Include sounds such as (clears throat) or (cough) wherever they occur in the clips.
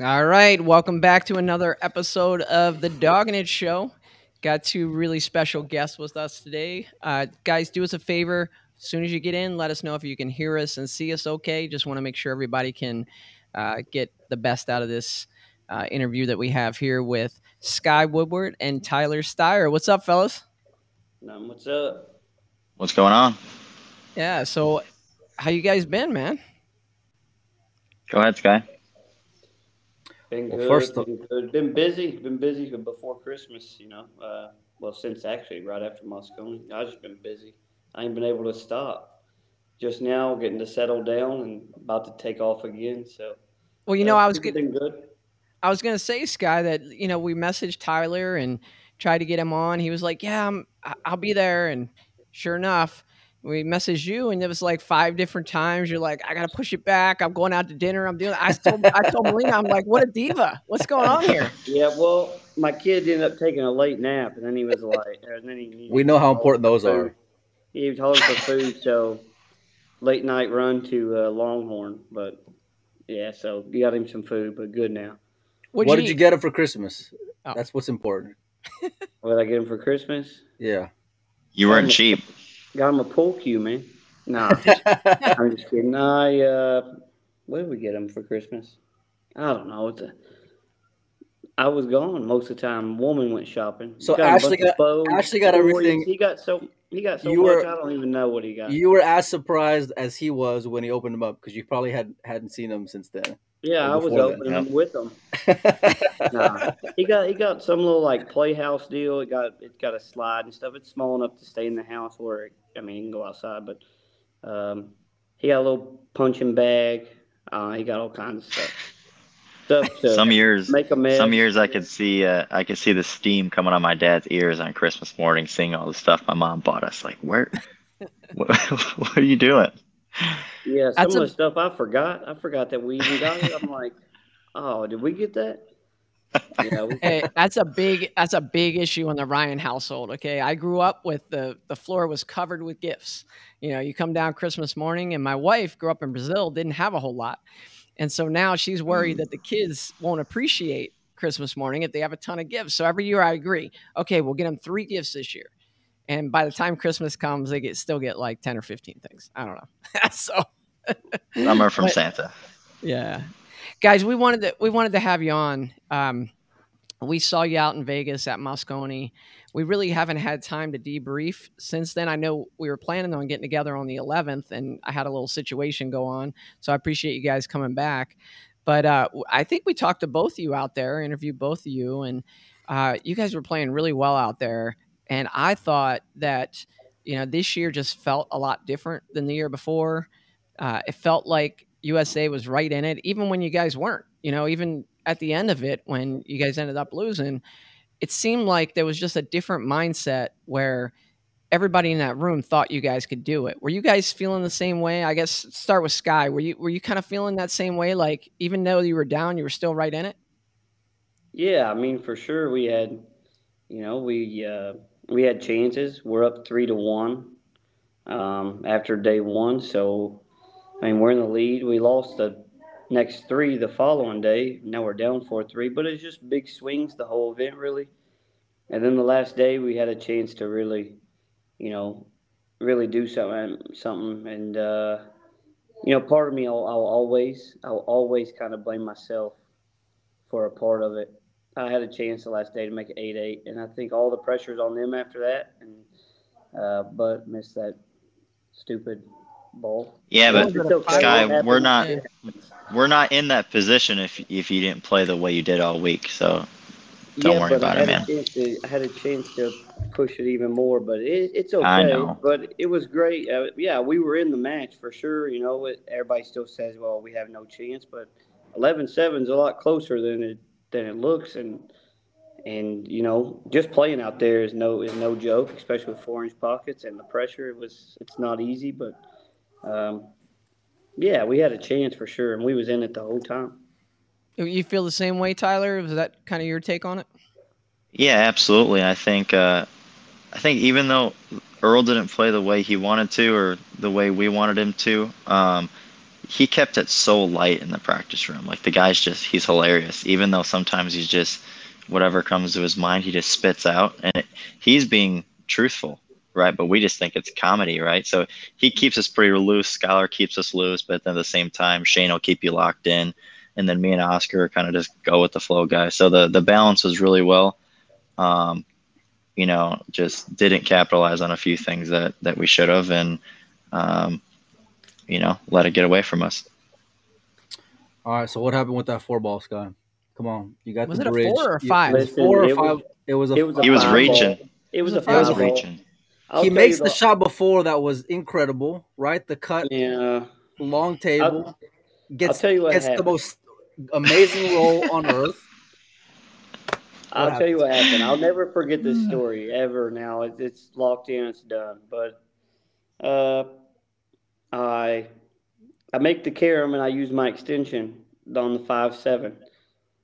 All right, welcome back to another episode of the Doggin' It Show. Got two really special guests with us today. Uh, guys, do us a favor. As soon as you get in, let us know if you can hear us and see us okay. Just want to make sure everybody can uh, get the best out of this uh, interview that we have here with Sky Woodward and Tyler Styer. What's up, fellas? Um, what's up? What's going on? Yeah, so how you guys been, man? Go ahead, Sky. Been Well, good. first been good. Been busy. Been busy before Christmas. You know. Uh, well, since actually right after Mosconi, I've just been busy. I ain't been able to stop. Just now, getting to settle down and about to take off again. So. Well, you know, uh, I was things getting. good. I was gonna say, Sky, that you know we messaged Tyler and tried to get him on. He was like, "Yeah, I'm, I'll be there." And sure enough, we messaged you, and it was like five different times. You're like, "I gotta push it back. I'm going out to dinner. I'm doing." I told I told Melina, I'm like, "What a diva! What's going on here?" Yeah. Well, my kid ended up taking a late nap, and then he was like, and then he. needed We know how important those food. are. He was holding for food, so late night run to uh, Longhorn, but yeah, so you got him some food, but good now. What'd what did you get him for Christmas? Oh. That's what's important. What did I get him for Christmas? Yeah. You weren't cheap. Got him a pool you, man. Nah, I'm just (laughs) kidding. I uh, what did we get him for Christmas? I don't know. It's a, I was gone most of the time. Woman went shopping. So Got Ashley got- bows, Ashley got everything- He got so he got so You much. were- I don't even know what he got. you were as surprised as he was when he opened them up because you probably had hadn't seen them since then. Yeah, I was opening them with him. (laughs) Nah, he got he got some little like playhouse deal. It got it got a slide and stuff. It's small enough to stay in the house where it, I mean you can go outside, but um, he got a little punching bag. Uh, he got all kinds of stuff. Stuff Some years, make a mess. some years I could see, uh, I could see the steam coming on my dad's ears on Christmas morning, seeing all the stuff my mom bought us. Like, where, (laughs) what, (laughs) what are you doing? Yeah, some That's of a- the stuff I forgot. I forgot that we even got it. I'm like, oh, did we get that? Yeah, we, (laughs) Hey, that's a big that's a big issue in the Ryan household. Okay, I grew up with the the floor was covered with gifts. You know, you come down Christmas morning, and my wife grew up in Brazil, didn't have a whole lot, and so now she's worried mm. that the kids won't appreciate Christmas morning if they have a ton of gifts. So every year I agree. Okay, we'll get them three gifts this year, and by the time Christmas comes, they get still get like ten or fifteen things. I don't know. (laughs) so Summer from But- Santa. yeah, guys, we wanted to we wanted to have you on. Um, we saw you out in Vegas at Mosconi. We really haven't had time to debrief since then. I know we were planning on getting together on the 11th, and I had a little situation go on. So I appreciate you guys coming back. But uh, I think we talked to both of you out there, interviewed both of you, and uh, you guys were playing really well out there. And I thought that you know this year just felt a lot different than the year before. Uh, it felt like USA was right in it, even when you guys weren't. You know, even at the end of it, when you guys ended up losing, it seemed like there was just a different mindset where everybody in that room thought you guys could do it. Were you guys feeling the same way? I guess start with Sky. Were you were you kind of feeling that same way? Like even though you were down, you were still right in it. yeah, I mean for sure we had, you know, we uh, we had chances. We're up three to one um, after day one, so I mean we're in the lead. We lost the next three the following day. Now we're down four three, but it's just big swings the whole event really. And then the last day we had a chance to really, you know, really do something something and. Uh, you know, part of me, I'll, I'll always, I'll always kind of blame myself for a part of it. I had a chance the last day to make it eight eight, and I think all the pressure is on them after that, and uh, but missed that stupid ball. Yeah, but but It's okay. Sky, we're not, we're not in that position if if you didn't play the way you did all week. So don't yeah, worry about it, man. To, I had a chance to push it even more, but it, it's okay. I know. But it was great. Uh, yeah, we were in the match for sure. You know, it, everybody still says, "Well, we have no chance," but 11-7 is a lot closer than it than it looks, and and you know, just playing out there is no is no joke, especially with four inch pockets and the pressure. It was it's not easy, but um, yeah, we had a chance for sure, and we was in it the whole time. You feel the same way, Tyler? Was that kind of your take on it? Yeah, absolutely. I think uh, I think even though Earl didn't play the way he wanted to or the way we wanted him to, um, he kept it so light in the practice room. Like the guy's just he's hilarious. Even though sometimes he's just whatever comes to his mind, he just spits out, and it, he's being truthful, right? But we just think it's comedy, right? So he keeps us pretty loose. Skylar keeps us loose, but then at the same time, Shane will keep you locked in, and then me and Oscar kind of just go with the flow, guys. So the the balance was really well. Um, you know, just didn't capitalize on a few things that that we should have, and um, you know, let it get away from us. All right. So what happened with that four ball, Sky? Come on, you got Was the it a four or five? it was Listen, four or it five. was- it was a. It was a He was foul reaching. ball. It was a It was a He was foul foul reaching. I'll he makes you the shot before that was incredible, right? The cut, Yeah, long table, gets tell you what gets the most amazing roll on (laughs) earth. I'll What tell you what happened. I'll never forget this story ever. Now it, it's locked in. It's done. But uh, I I make the carom and I use my extension on the five seven,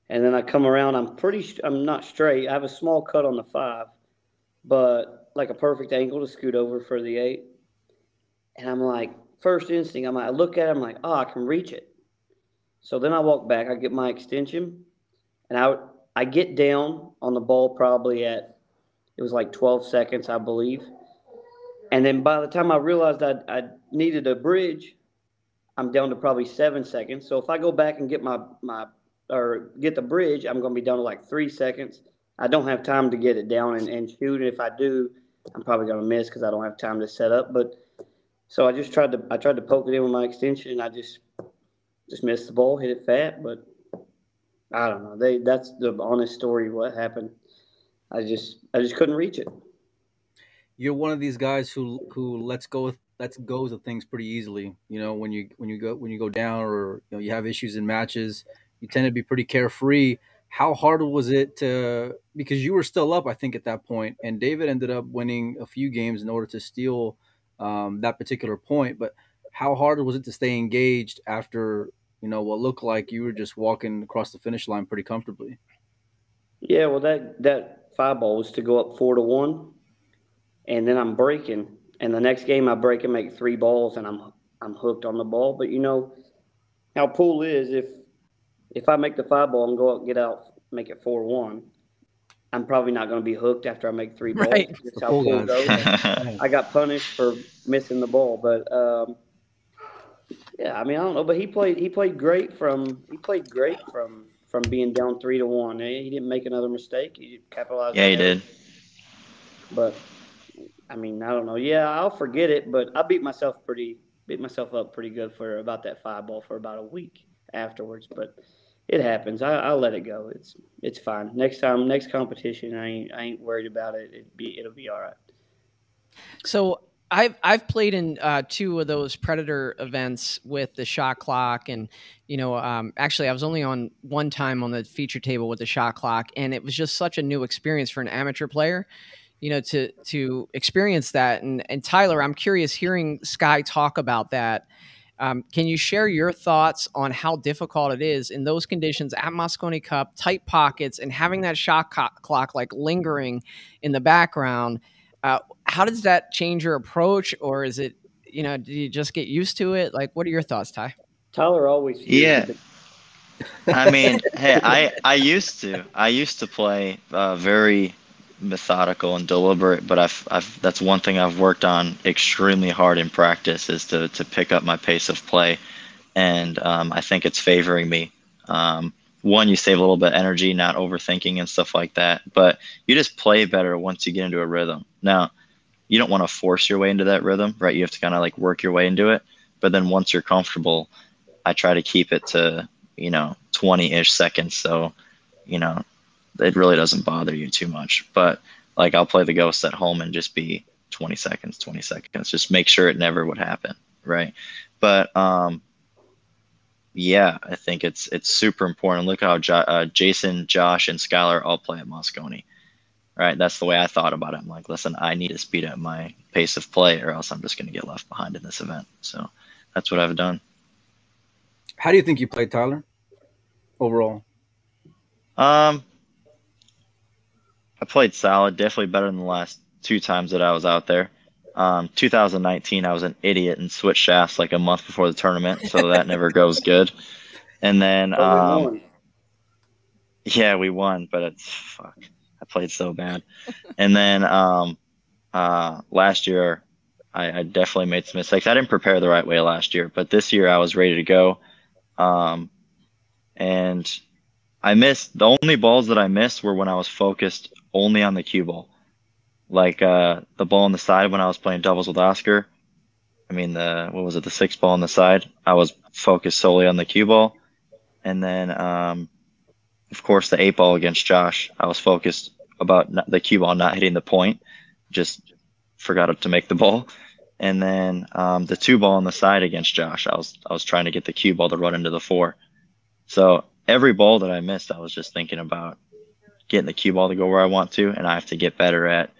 and then I come around. I'm pretty. I'm not straight. I have a small cut on the five, but like a perfect angle to scoot over for the eight. And I'm like, first instinct. I'm like, I look at it. I'm like, oh, I can reach it. So then I walk back. I get my extension, and I I get down on the ball probably at it was like 12 seconds, I believe. And then by the time I realized I, I needed a bridge, I'm down to probably seven seconds. So if I go back and get my my or get the bridge, I'm going to be down to like three seconds. I don't have time to get it down and, and shoot. And if I do, I'm probably going to miss because I don't have time to set up. But so I just tried to I tried to poke it in with my extension, and I just just missed the ball, hit it fat, but I don't know. They that's the honest story. What happened? I just I just couldn't reach it. You're one of these guys who who lets go with lets goes of things pretty easily. You know, when you when you go when you go down or you know you have issues in matches, you tend to be pretty carefree. How hard was it to because you were still up, I think, at that point, and David ended up winning a few games in order to steal um, that particular point. But how hard was it to stay engaged after you know what looked like you were just walking across the finish line pretty comfortably? Yeah, well that that five ball was to go up four to one, and then I'm breaking, and the next game I break and make three balls, and I'm I'm hooked on the ball. But you know how pool is if if I make the five ball and go up, get out, make it four one. I'm probably not going to be hooked after I make three balls. Right. That's how pool pool goes. (laughs) I got punished for missing the ball, but um, yeah, I mean I don't know, but he played he played great from he played great from from being down three to one. Eh, He didn't make another mistake. He capitalized. yeah, he every- did. But I mean I don't know. Yeah, I'll forget it, but I beat myself pretty beat myself up pretty good for about that five ball for about a week afterwards. But it happens. I, I'll let it go. It's it's fine. Next time, next competition, I ain't I ain't worried about it. It be it'll be all right. So I've I've played in uh, two of those Predator events with the shot clock, and you know, um, actually, I was only on one time on the feature table with the shot clock, and it was just such a new experience for an amateur player. You know, to to experience that, and and Tyler, I'm curious hearing Sky talk about that. Um, can you share your thoughts on how difficult it is in those conditions at Mosconi Cup, tight pockets, and having that shot co- clock like lingering in the background? Uh, how does that change your approach, or is it, you know, do you just get used to it? Like, what are your thoughts, Ty? Tyler always Yeah. the- I mean, hey, I I used to I used to play uh, very methodical and deliberate, but I've I've that's one thing I've worked on extremely hard in practice is to to pick up my pace of play, and um, I think it's favoring me. Um, one, you save a little bit of energy, not overthinking and stuff like that, but you just play better once you get into a rhythm. Now, you don't want to force your way into that rhythm, right? You have to kind of like work your way into it, but then once you're comfortable, I try to keep it to you know 20-ish seconds so you know it really doesn't bother you too much. But like i'll play the ghost at home and just be 20 seconds 20 seconds. Just make sure it never would happen right? But um yeah i think it's it's super important. Look how jo- uh, jason josh and skylar all play at mosconi right? That's the way i thought about it. I'm like listen i need to speed up my pace of play or else i'm just going to get left behind in this event. So that's what i've done. How do you think you played, Tyler? Overall, Um, I played solid, definitely better than the last two times that I was out there. Um, 2019, I was an idiot and switched shafts like a month before the tournament, so that never goes good. And then, um, yeah, we won, but it's fuck. I played so bad. and then um, uh, last year, I, I, definitely made some mistakes. I didn't prepare the right way last year, but this year I was ready to go. Um, and I missed the only balls that I missed were when I was focused only on the cue ball, like uh, the ball on the side when I was playing doubles with Oscar. I mean the what was it the six ball on the side? I was focused solely on the cue ball, and then um, of course the eight ball against Josh. I was focused about not, the cue ball not hitting the point, just forgot to make the ball. And then um, the two ball on the side against Josh, I was I was trying to get the cue ball to run into the four. So every ball that I missed, I was just thinking about getting the cue ball to go where I want to, and I have to get better at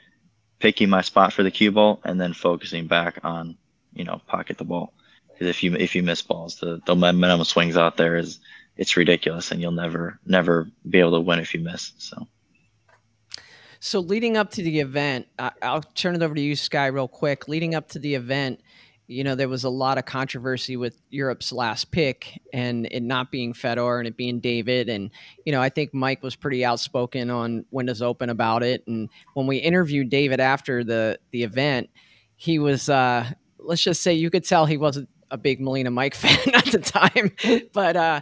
picking my spot for the cue ball and then focusing back on you know pocket the ball. Because if you if you miss balls, the the momentum swings out there is it's ridiculous, and you'll never never be able to win if you miss. So. So leading up to the event, I'll turn it over to you, Sky, real quick. Leading up to the event, you know, there was a lot of controversy with Europe's last pick and it not being Fedor and it being David. And, you know, I think Mike was pretty outspoken on Windows Open about it. And when we interviewed David after the the event, he was uh let's just say you could tell he wasn't a big Molina Mike (laughs) fan at the time. But uh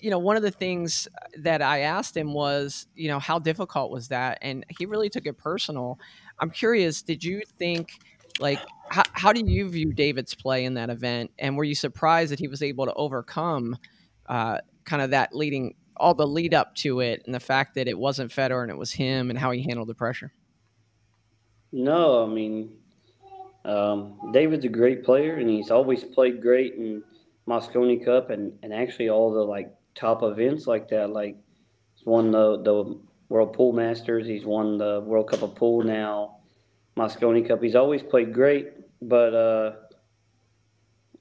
you know, one of the things that I asked him was, you know, how difficult was that? And he really took it personal. I'm curious, did you think, like, how, how do you view David's play in that event? And were you surprised that he was able to overcome uh, kind of that leading, all the lead up to it and the fact that it wasn't Fedor and it was him and how he handled the pressure? No, I mean, um, David's a great player and he's always played great in Mosconi Cup and, and actually all the like top events like that. Like he's won the the World Pool Masters. He's won the World Cup of Pool now. Mosconi Cup. He's always played great, but uh,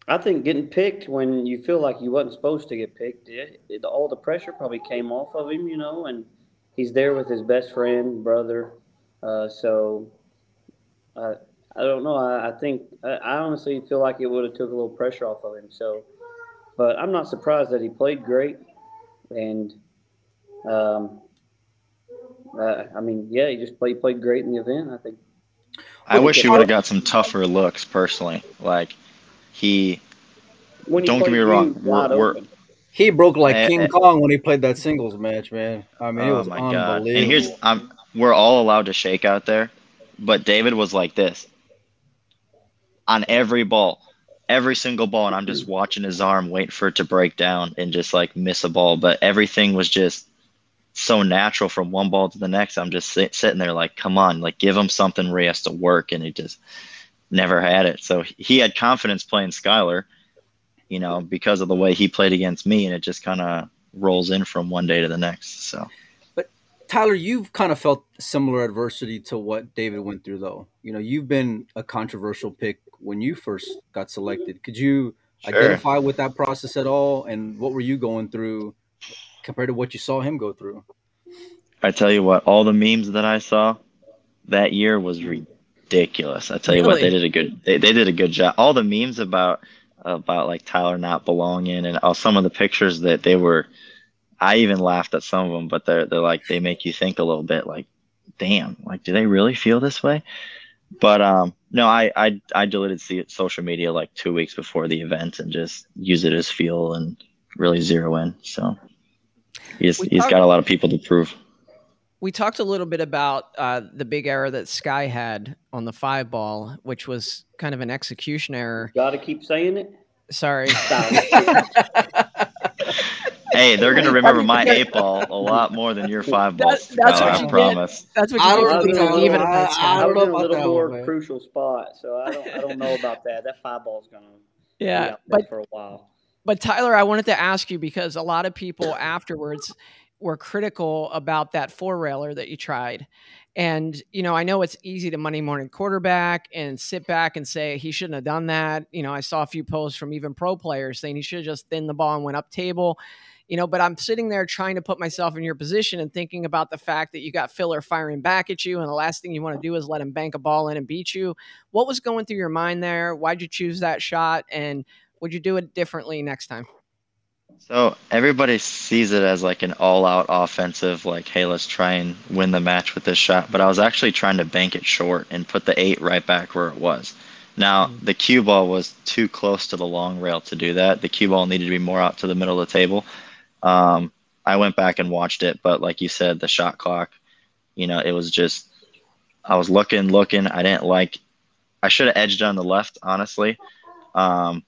I think getting picked when you feel like you wasn't supposed to get picked, it, it, all the pressure probably came off of him, you know, and he's there with his best friend, brother. Uh, so uh, I don't know. I, I think I, I honestly feel like it would have took a little pressure off of him. So, but I'm not surprised that he played great and um, uh, I mean, yeah, he just played played great in the event. I think. I wish he would have got some tougher looks personally. Like he. When don't get me wrong. We're, we're, he broke like and, King and, Kong when he played that singles match, man. I mean, it oh was my God. And here's I'm we're all allowed to shake out there, but David was like this on every ball every single ball and I'm just watching his arm wait for it to break down and just like miss a ball. But everything was just so natural from one ball to the next. I'm just sit, sitting there like, come on, like give him something where he has to work. And he just never had it. So he had confidence playing Skylar, you know, because of the way he played against me. And it just kind of rolls in from one day to the next. So. But Tyler, you've kind of felt similar adversity to what David went through, though. You know, you've been a controversial pick when you first got selected. Could you sure. identify with that process at all? And what were you going through compared to what you saw him go through? I tell you what, all the memes that I saw that year was ridiculous. I tell you really? what, they did a good they, they did a good job. All the memes about about like Tyler not belonging and all some of the pictures that they were I even laughed at some of them, but they're they're like they make you think a little bit like damn, like do they really feel this way? But um, no, I, I I deleted social media like two weeks before the event and just use it as fuel and really zero in. So he's we he's talked, got a lot of people to prove. We talked a little bit about uh, the big error that Sky had on the five ball, which was kind of an execution error. Got to keep saying it. Sorry. (laughs) hey, they're gonna remember my eight ball a lot more than your five ball. That's, that's what I you promise. Get. That's what you I don't, know, even I, I, don't know about a little more one, crucial spot, so I don't I don't know about that. That five ball's gonna yeah, but for a while. But Tyler, I wanted to ask you because a lot of people afterwards were critical about that four railer that you tried. And, you know, I know it's easy to Monday morning quarterback and sit back and say he shouldn't have done that. You know, I saw a few posts from even pro players saying he should have just thinned the ball and went up table you know, but I'm sitting there trying to put myself in your position and thinking about the fact that you got Filler firing back at you, and the last thing you want to do is let him bank a ball in and beat you. What was going through your mind there? Why'd you choose that shot, and would you do it differently next time? So everybody sees it as like an all-out offensive, like, hey, let's try and win the match with this shot. But I was actually trying to bank it short and put the eight right back where it was. Now the cue ball was too close to the long rail to do that. The cue ball needed to be more out to the middle of the table. Um, I went back and watched it, but like you said, the shot clock, you know, it was just I was looking, looking. I didn't like. I should have edged on the left, honestly, um,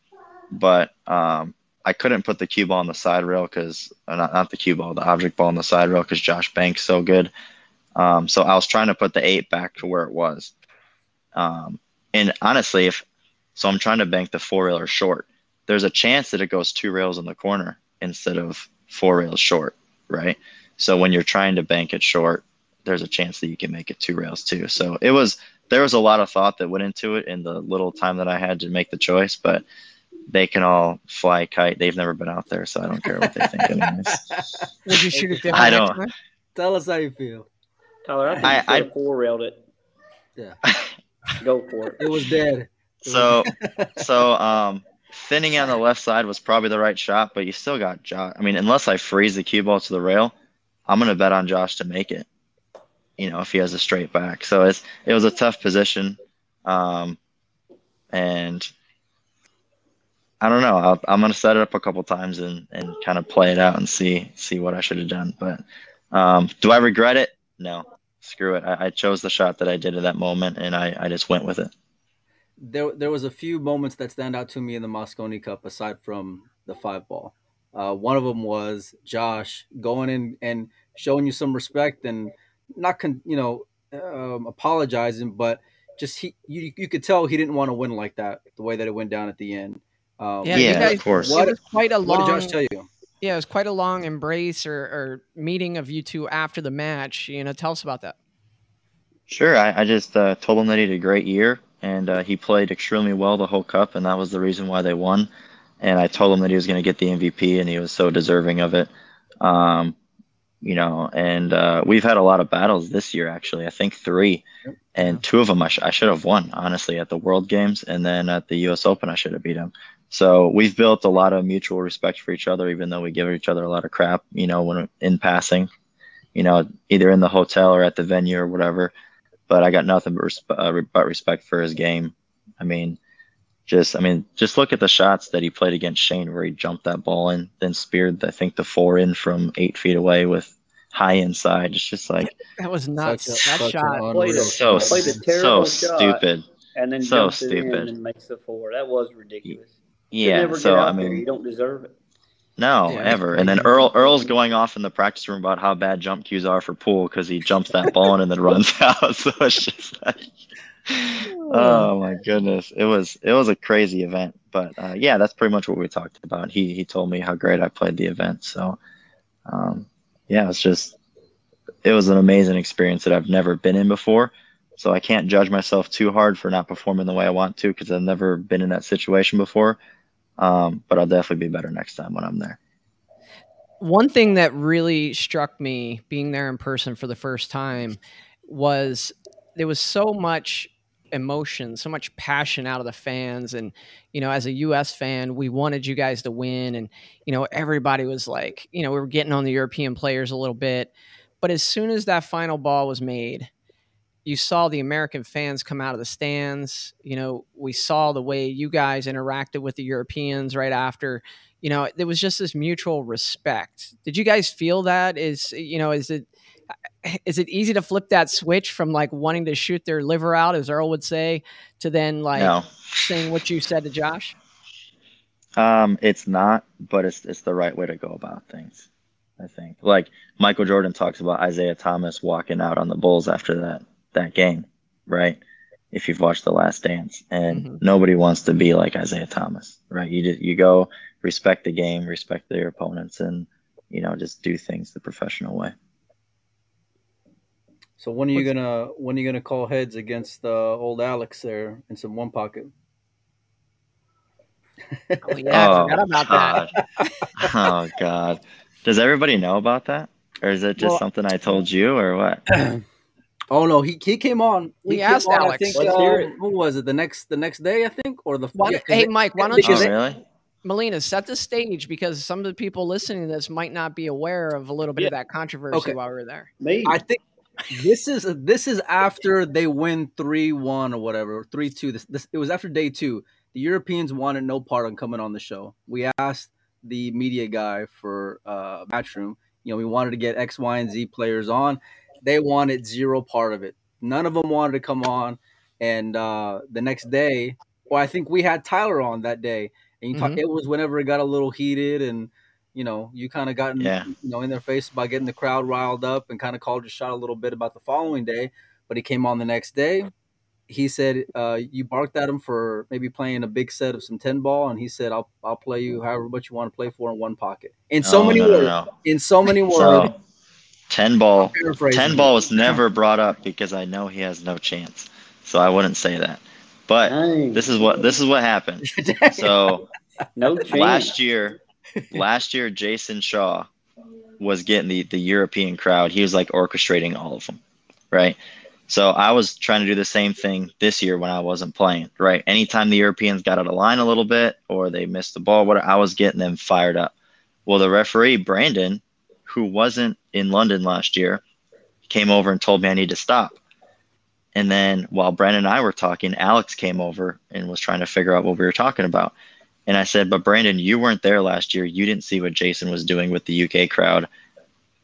but um, I couldn't put the cue ball on the side rail because uh, not not the cue ball, the object ball on the side rail because Josh Banks so good. Um, so I was trying to put the eight back to where it was. Um, and honestly, if so, I'm trying to bank the four railer short. There's a chance that it goes two rails in the corner instead of four rails short, right? So when you're trying to bank it short, there's a chance that you can make it two rails too. So it was there was a lot of thought that went into it in the little time that I had to make the choice, but they can all fly kite. They've never been out there, so I don't care what they think. Anyways. (laughs) Would you shoot it different I don't- time? Tell us how you feel. Tyler, I think I- I- four railed it. Yeah. (laughs) Go for it. It was dead. So so um thinning on the left side was probably the right shot, but you still got Josh. I mean, unless I freeze the cue ball to the rail, I'm gonna bet on Josh to make it. You know, if he has a straight back. So it's it was a tough position. Um and I don't know. I'll, I'm gonna set it up a couple times and, and kind of play it out and see see what I should have done. But um, do I regret it? No. Screw it. I, I chose the shot that I did at that moment, and I, I just went with it. there there was a few moments that stand out to me in the Mosconi Cup aside from the five ball. Uh, one of them was Josh going in and showing you some respect and not con- you know um, apologizing, but just he you you could tell he didn't want to win like that the way that it went down at the end. Um, Yeah, Yeah, you of guys, course. It was quite a what long. did Josh tell you? Yeah, it was quite a long embrace or, or meeting of you two after the match. You know, tell us about that. Sure. I, I just uh, told him that he had a great year, and uh, he played extremely well the whole cup, and that was the reason why they won. And I told him that he was going to get the MVP, and he was so deserving of it. Um, you know, and uh, we've had a lot of battles this year, actually. I think three, and two of them I, sh- I should have won, honestly, at the World Games, and then at the U.S. Open I should have beat him. So we've built a lot of mutual respect for each other, even though we give each other a lot of crap, you know, when in passing, you know, either in the hotel or at the venue or whatever. But I got nothing but, resp- uh, re- but respect for his game. I mean, just I mean, just look at the shots that he played against Shane, where he jumped that ball in, then speared I think the four in from eight feet away with high inside. It's just like (laughs) That was nuts. Such that shot. unreal Played it. so Played a so shot. stupid. And then So jumps in stupid. and makes the four. That was ridiculous. Should Yeah. never So get out I there. You mean, don't deserve it. no, Yeah. ever. And then Earl Earl's going off in the practice room about how bad jump cues are for pool because he jumps that ball in and then runs (laughs) out. So it's just like. Oh my goodness, it was it was a crazy event, but uh, yeah, that's pretty much what we talked about. He he told me how great I played the event, so um, yeah, it's just it was an amazing experience that I've never been in before. So I can't judge myself too hard for not performing the way I want to because I've never been in that situation before. Um, but I'll definitely be better next time when I'm there. One thing that really struck me being there in person for the first time was there was so much emotion, so much passion out of the fans. And, you know, as a US fan, we wanted you guys to win. And, you know, everybody was like, you know, we were getting on the European players a little bit. But as soon as that final ball was made, you saw the American fans come out of the stands. You know, we saw the way you guys interacted with the Europeans right after. You know, there was just this mutual respect. Did you guys feel that? Is you know, is it is it easy to flip that switch from like wanting to shoot their liver out, as Earl would say, to then like No, saying what you said to Josh? um, it's not, but it's it's the right way to go about things. I think. Like Michael Jordan talks about Isiah Thomas walking out on the Bulls after that that game, right? If you've watched The Last Dance, and Mhm. nobody wants to be like Isiah Thomas, right? You just, you go respect the game, respect their opponents, and you know just do things the professional way. So when are you gonna when are you gonna call heads against uh, old Alex there in some one pocket? (laughs) Oh yeah, I Oh, forgot about that. God. oh God. Does everybody know about that, or is it just Well- something I told you, or what? (clears throat) Oh no, he he came on. We he asked came on, Alex. I think, Let's um, what was it? The next the next day, I think, or the Why- yeah, 'cause hey, they- Mike, why don't because Oh, you they- really? Melina, set the stage because some of the people listening to this might not be aware of a little bit of that controversy Okay. while we were there. Me. I think this is this is after they win three one or whatever three two. This, this it was after day two. The Europeans wanted no part on coming on the show. We asked the media guy for uh, Matchroom. You know, we wanted to get X, Y, and Z players on. They wanted zero part of it. None of them wanted to come on. And uh, the next day, well, I think we had Tyler on that day, and you talk, it was whenever it got a little heated, and you know, you kind of got in, Yeah. you know in their face by getting the crowd riled up, and kind of called your shot a little bit about the following day. But he came on the next day. He said uh, you barked at him for maybe playing a big set of some ten ball, and he said I'll I'll play you however much you want to play for in one pocket. In so Oh, many no, no, words, no. in so many words, ten ball. 10 ball was never brought up because I know he has no chance. So I wouldn't say that. But Dang. this is what this is what happened. (laughs) So no chance. last year, last year Jason Shaw was getting the the European crowd. He was like orchestrating all of them, right? So I was trying to do the same thing this year when I wasn't playing, right? Anytime the Europeans got out of line a little bit or they missed the ball, what I was getting them fired up. Well, the referee Brandon, who wasn't in London last year, came over and told me I need to stop. And then while Brandon and I were talking, Alex came over and was trying to figure out what we were talking about. And I said, "But Brandon, you weren't there last year. You didn't see what Jason was doing with the UK crowd.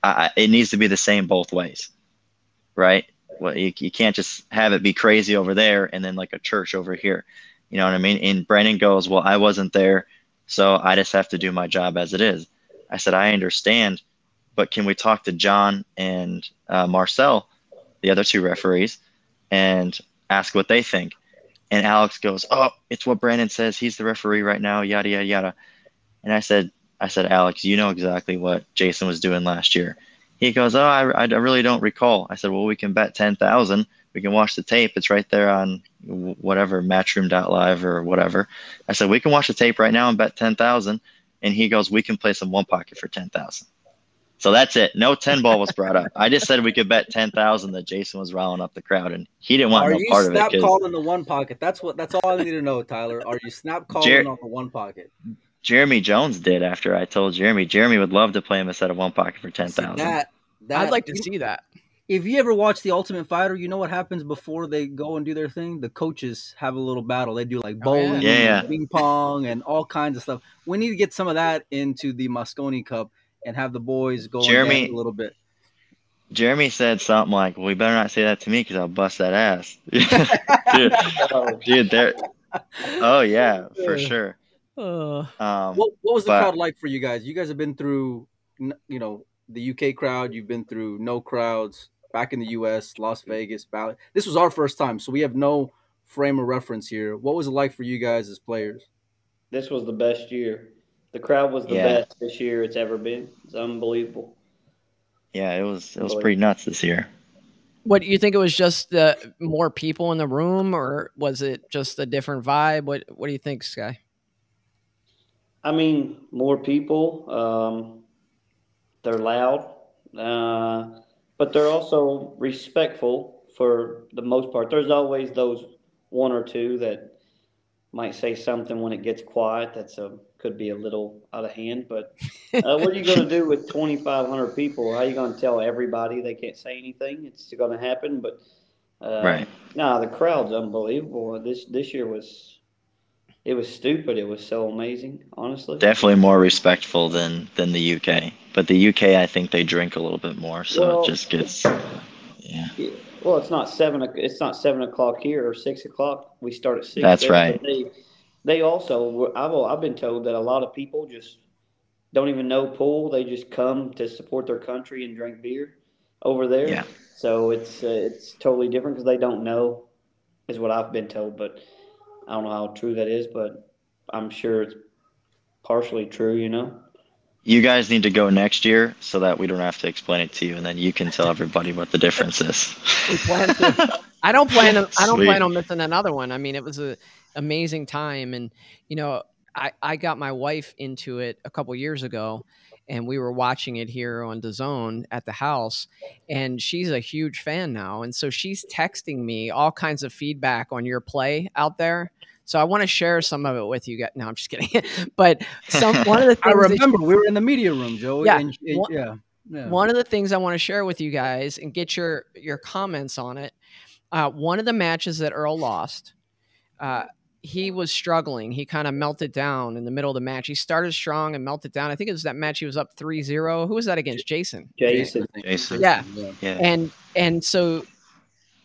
I, it needs to be the same both ways, right? Well, you, you can't just have it be crazy over there and then like a church over here. You know what I mean? And Brandon goes, "Well, I wasn't there, so I just have to do my job as it is." I said, "I understand, but can we talk to John and uh, Marcel, the other two referees, and ask what they think?" And Alex goes, "Oh, it's what Brandon says. He's the referee right now. Yada yada yada." And I said, "I said, Alex, you know exactly what Jason was doing last year." He goes, "Oh, I, I really don't recall." I said, "Well, we can bet ten thousand. We can watch the tape. It's right there on wh- whatever Matchroom.live or whatever." I said, "We can watch the tape right now and bet ten thousand. And he goes, "We can play some one pocket for ten thousand. So that's it. No ten ball was brought up. I just said we could bet ten thousand that Jason was riling up the crowd, and he didn't want Are no you part of it. snap 'cause- calling the one pocket? That's what. That's all I need to know, Tyler. Are you snap calling Jer- on the one pocket? Jeremy Jones did after I told Jeremy. Jeremy would love to play him a set of one pocket for ten thousand. That, that I'd like to you- see that. If you ever watch The Ultimate Fighter, you know what happens before they go and do their thing. The coaches have a little battle. They do like Oh, yeah. bowling, Yeah, yeah. ping pong, and all kinds of stuff. We need to get some of that into the Mosconi Cup and have the boys go Jeremy- a little bit. Jeremy said something like, "Well, we better not say that to me because I'll bust that ass." (laughs) dude, Oh, dude, there. Oh yeah, for sure. Uh, Um, What, what was the but- crowd like for you guys? You guys have been through, you know, the UK crowd. You've been through no crowds back in the US, Las Vegas. Ball- This was our first time, so we have no frame of reference here. What was it like for you guys as players? this was the best year. The crowd was the Yeah. best this year it's ever been. It's unbelievable. yeah, it was it was pretty nuts this year. what do you think? It was just the more people in the room, or was it just a different vibe? What What do you think, Sky? I mean, more people. Um, they're loud, uh, but they're also respectful for the most part. There's always those one or two that might say something when it gets quiet. That's a could be a little out of hand. But uh, what are you going to do with 2,500 people? How are you going to tell everybody they can't say anything? It's going to happen. But uh, Right. No, the crowd's unbelievable. This this year was it was stupid. It was so amazing, honestly. Definitely more respectful than than the UK. But the UK, I think they drink a little bit more, so Well- it just gets. Yeah. Yeah. Well, it's not seven. It's not seven o'clock here or six o'clock. We start at six. That's right. They, they also. I've I've been told that a lot of people just don't even know pool. They just come to support their country and drink beer over there. Yeah. So it's uh, it's totally different because they don't know, is what I've been told. But I don't know how true that is. But I'm sure it's partially true. You know. You guys need to go next year so that we don't have to explain it to you, and then you can tell everybody what the difference is. We plan to- I don't plan. On, I don't Sweet. plan on missing another one. I mean, it was a amazing time, and you know, I I got my wife into it a couple years ago, and we were watching it here on the zone at the house and she's a huge fan now and so she's texting me all kinds of feedback on your play out there so I want to share some of it with you guys. No, I'm just kidding. (laughs) but some one of the (laughs) I things that remember we were in the media room, Joey. Yeah, and- and- one- yeah, yeah. one of the things I want to share with you guys and get your your comments on it. Uh, one of the matches that Earl lost, uh, he was struggling. He kind of melted down in the middle of the match. He started strong and melted down. I think it was that match he was up 3-0. Who was that against? Jason. Jason. Jason. Yeah. Yeah. And and so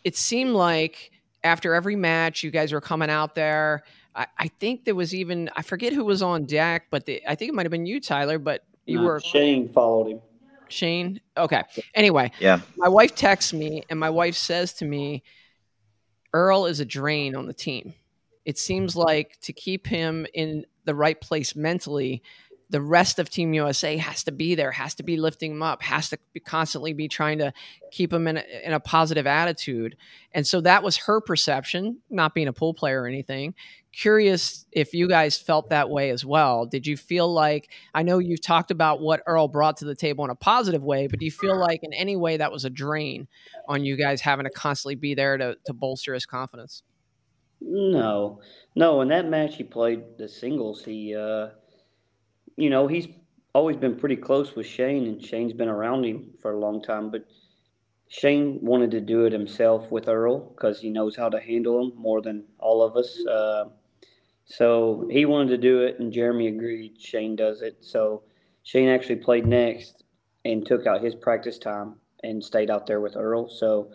it seemed like after every match, you guys were coming out there. I, I think there was even I forget who was on deck, but the, I think it might have been you, Tyler. But you Uh, were Shane followed him. Shane. Okay. Anyway, Yeah. my wife texts me, and my wife says to me, "Earl is a drain on the team. It seems like to keep him in the right place mentally." The rest of Team USA has to be there, has to be lifting him up, has to be constantly be trying to keep him in a, in a positive attitude. And so that was her perception, not being a pool player or anything. Curious if you guys felt that way as well. Did you feel like I know you've talked about what Earl brought to the table in a positive way, but do you feel like in any way that was a drain on you guys having to constantly be there to, to bolster his confidence? No, no. In that match, he played the singles. He, uh, you know, he's always been pretty close with Shane, and Shane's been around him for a long time. But Shane wanted to do it himself with Earl because he knows how to handle him more than all of us. Uh, so he wanted to do it, and Jeremy agreed. Shane does it. So Shane actually played next and took out his practice time and stayed out there with Earl. So.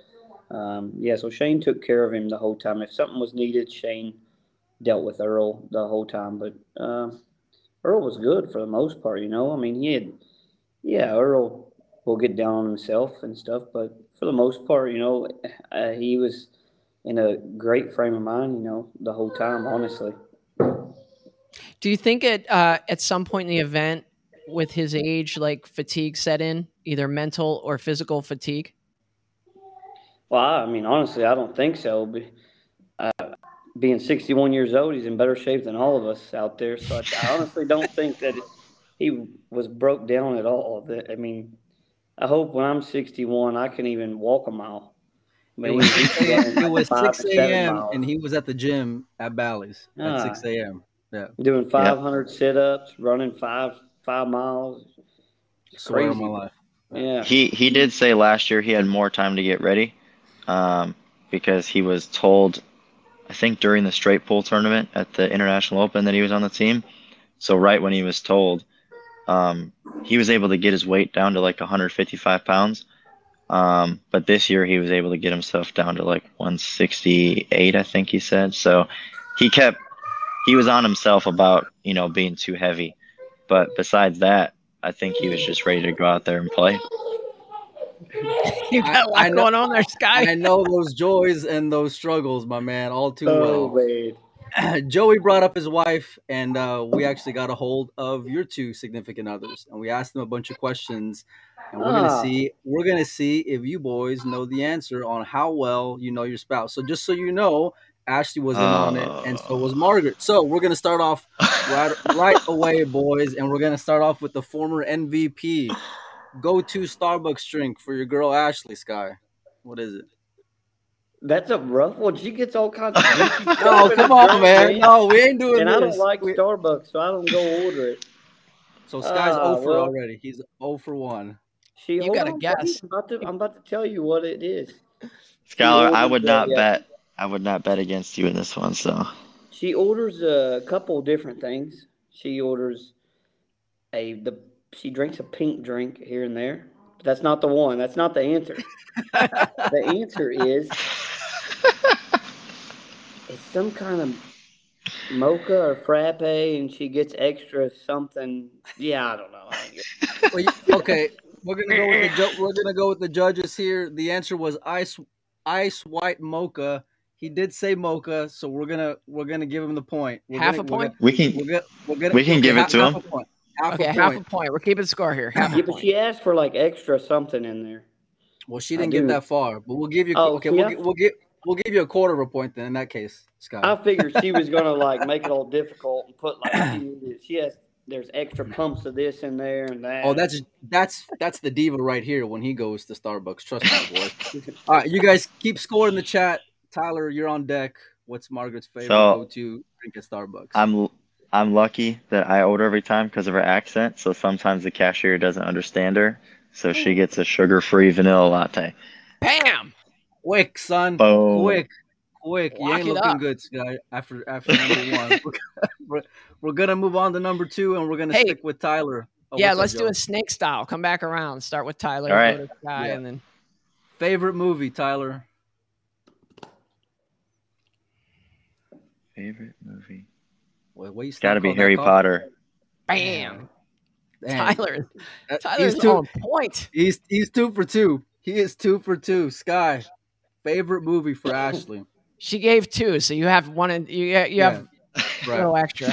Um, yeah, so Shane took care of him the whole time. If something was needed, Shane dealt with Earl the whole time. But uh, Earl was good for the most part, you know. I mean, he had, yeah, Earl will get down on himself and stuff, but for the most part, you know, uh, he was in a great frame of mind, you know, the whole time, honestly. Do you think at uh, at some point in the event, with his age, like fatigue set in, either mental or physical fatigue? Well, I mean, honestly, I don't think so. But, uh, being 61 years old, he's in better shape than all of us out there. So I, I honestly don't think that he was broke down at all. That I mean, I hope when I'm 61, I can even walk a mile. But It was he- 6 a.m. It was 6 a.m. and he was at the gym at Bally's at Ah. 6 a.m. Yeah, doing 500 sit-ups, running five five miles. It's Swear on crazy. my life. Yeah. He he did say last year he had more time to get ready, um, because he was told, I think during the straight pool tournament at the International Open that he was on the team. So right when he was told, um, he was able to get his weight down to like 155 pounds. Um, but this year he was able to get himself down to like 168, I think he said. So he kept he was on himself about you know being too heavy. But besides that, I think he was just ready to go out there and play. (laughs) You got a lot I know- going on there, Sky. I know those joys and those struggles, my man, all too Oh, well. man. (clears throat) Joey brought up his wife, and uh, we actually got a hold of your two significant others, and we asked them a bunch of questions, and we're gonna Ah. see we're gonna see if you boys know the answer on how well you know your spouse. So just so you know, Ashley was in on it, and so was Margaret. So we're gonna start off (laughs) right right away, boys, and we're gonna start off with the former MVP. Go to Starbucks drink for your girl Ashley Sky. What is it? That's a rough one. She gets all kinds of (laughs) No, stuff come her on, drink, man. No, we ain't doing And this. I don't like We- Starbucks, so I don't go order it. So Sky's Ah, 0 for well. already. He's over for 1. She, You gotta on, guess. I'm about, to, I'm about to tell you what it is. Skylar, I would uh, not yeah. bet. I would not bet against you in this one. So She orders a couple different things. She orders a the she drinks a pink drink here and there. But that's not the one. That's not the answer. (laughs) the answer is it's some kind of mocha or frappe, and she gets extra something. Yeah, I don't know. I Well, you- okay, we're gonna go with the ju- we're gonna go with the judges here. The answer was ice ice white mocha. He did say mocha, so we're gonna we're gonna give him the point. We're Half gonna, a point? we We're can. we're gonna, we're gonna We can give it to half him. A point. Half okay, a half point. a point. We're keeping score here. Half a Yeah, but point. she asked for like extra something in there. Well, she didn't get that far, but we'll give you. Oh, okay, see, we'll, I- gi- we'll give we'll give you a quarter of a point then. In that case, Scott. I figured she was gonna like make it all (laughs) difficult and put like she, she has there's extra pumps of this in there and that. Oh, that's that's that's the diva right here when he goes to Starbucks. Trust me, boys. All right, you guys keep score in the chat. Tyler, you're on deck. What's Margaret's favorite So- go-to drink at Starbucks? I'm I'm lucky that I order every time because of her accent. So sometimes the cashier doesn't understand her, so she mm. gets a sugar-free vanilla latte. Bam! quick, son. Boom. Quick, quick. You ain't looking up. good, Sky. After after number one, (laughs) we're, we're gonna move on to number two, and we're gonna Hey. stick with Tyler. Oh, yeah, let's do Joe? a snake style. Come back around. Start with Tyler. All right. go to Sky, Yeah. and then favorite movie, Tyler. Favorite movie? Wait, what you Got to be Harry? Potter. bam! Damn. Tyler. Uh, Tyler's he's two. on point. He's he's two for two. He is two for two. Sky, favorite movie for Ashley. She gave two, so you have one, and you you have a Right. little extra.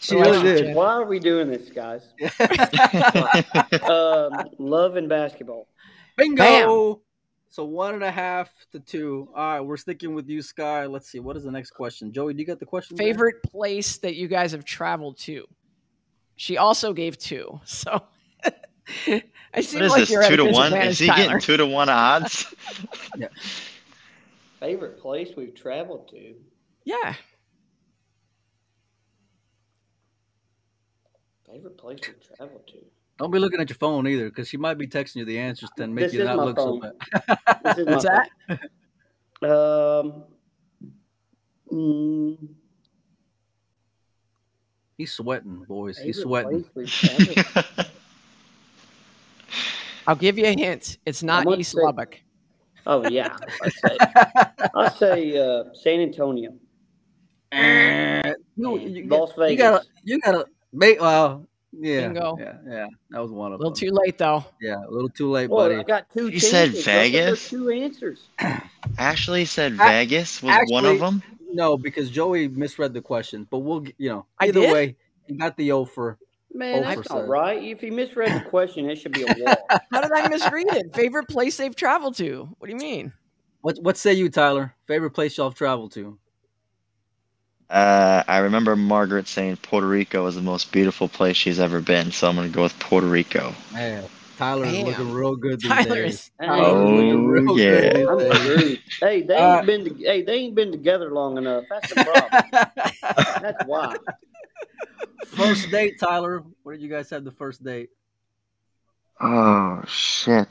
She really did. Why are we doing this, guys? (laughs) Um, love and basketball. Bingo. Bam. So one and a half to two. All right, we're sticking with you, Sky. Let's see. What is the next question? Joey, do you got the question? there? Favorite place that you guys have traveled to? She also gave two, so (laughs) I seem What is like this? you're at Two a to one? Is he Tyler. getting two to one odds? (laughs) yeah. Favorite place we've traveled to? Yeah, Favorite place we've traveled to? Don't be looking at your phone either, because she might be texting you the answers to make This you not my look so bad. This is (laughs) my what's that? Um, mm, He's sweating, boys. He's sweating. place we've traveled. (laughs) I'll give you a hint. It's not gonna East say- Lubbock. Oh yeah, I'd say (laughs) I'd say uh, San Antonio, Eh, you, and you, Las Vegas. you gotta, you gotta. Well, yeah, Bingo. yeah, yeah. That was one of A little them. too late though. Yeah, a little too late, well, buddy. I got two. You said chances. Said Vegas? Two answers. (clears throat) Ashley said A- Vegas was one of them. No, because Joey misread the question, but we'll, you know, either did? way, he got the O for. Man, that's seven. not right. If he misread the question, it should be a (laughs) wall. How did I misread it? Favorite place they've traveled to? What do you mean? What What say you, Tyler? Favorite place y'all have traveled to? Uh, I remember Margaret saying Puerto Rico is the most beautiful place she's ever been, so I'm gonna go with Puerto Rico. Man, Tyler is Damn. looking real good these Tyler days. is- Hey, looking Oh, real yeah. good these days. Hey, they Uh, ain't been. To, hey, they ain't been together long enough. That's the problem. (laughs) That's why. first date, Tyler. Where did you guys have the first date? Oh shit.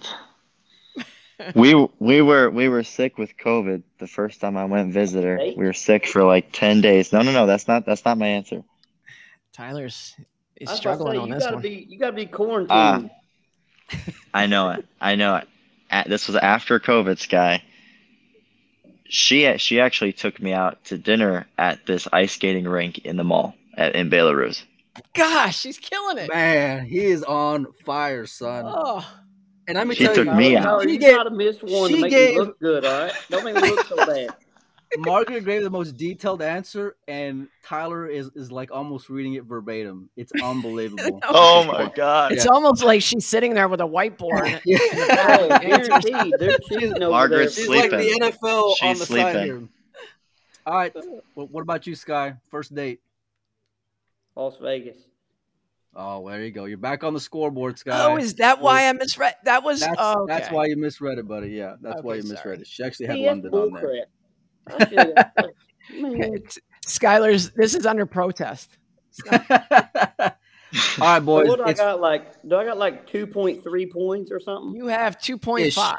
(laughs) we we were we were sick with COVID the first time I went visit her. We were sick for like ten days. No, no, no. That's not that's not my answer. Tyler's is I was about to struggling say, on you this gotta one. be. You gotta be quarantined. Ah. I know it. I know it. At, this was after COVID, Sky. She she actually took me out to dinner at this ice skating rink in the mall at, in Belarus. Gosh, she's killing it. Man, he is on fire, son. Oh, And let me She tell took you, me out. Tyler, She you gave- gotta miss one she to make gave- me look good. All right, don't make me look so bad. (laughs) Margaret gave the most detailed answer, and Tyler is is like almost reading it verbatim. It's (laughs) unbelievable. (laughs) Oh my oh god. it's almost like she's sitting there with a whiteboard. Oh, yeah. guaranteed, they're Margaret's there. She's like the sleeping. NFL on the sleeping. side here. All right. Well, what about you, Sky? First date. Las Vegas. Oh, there you go. You're back on the scoreboard, oh, Sky. Oh, is that why I misread? That was that's oh, okay. that's why you misread it, buddy. Yeah, that's why Okay, you misread sorry. it. She actually had Hey, that's London on there. bullcrap. I should've- Man, Skylar's. This is under protest. (laughs) All right, boys. what do I got? Like, do I got like two point three points or something? You have two point five.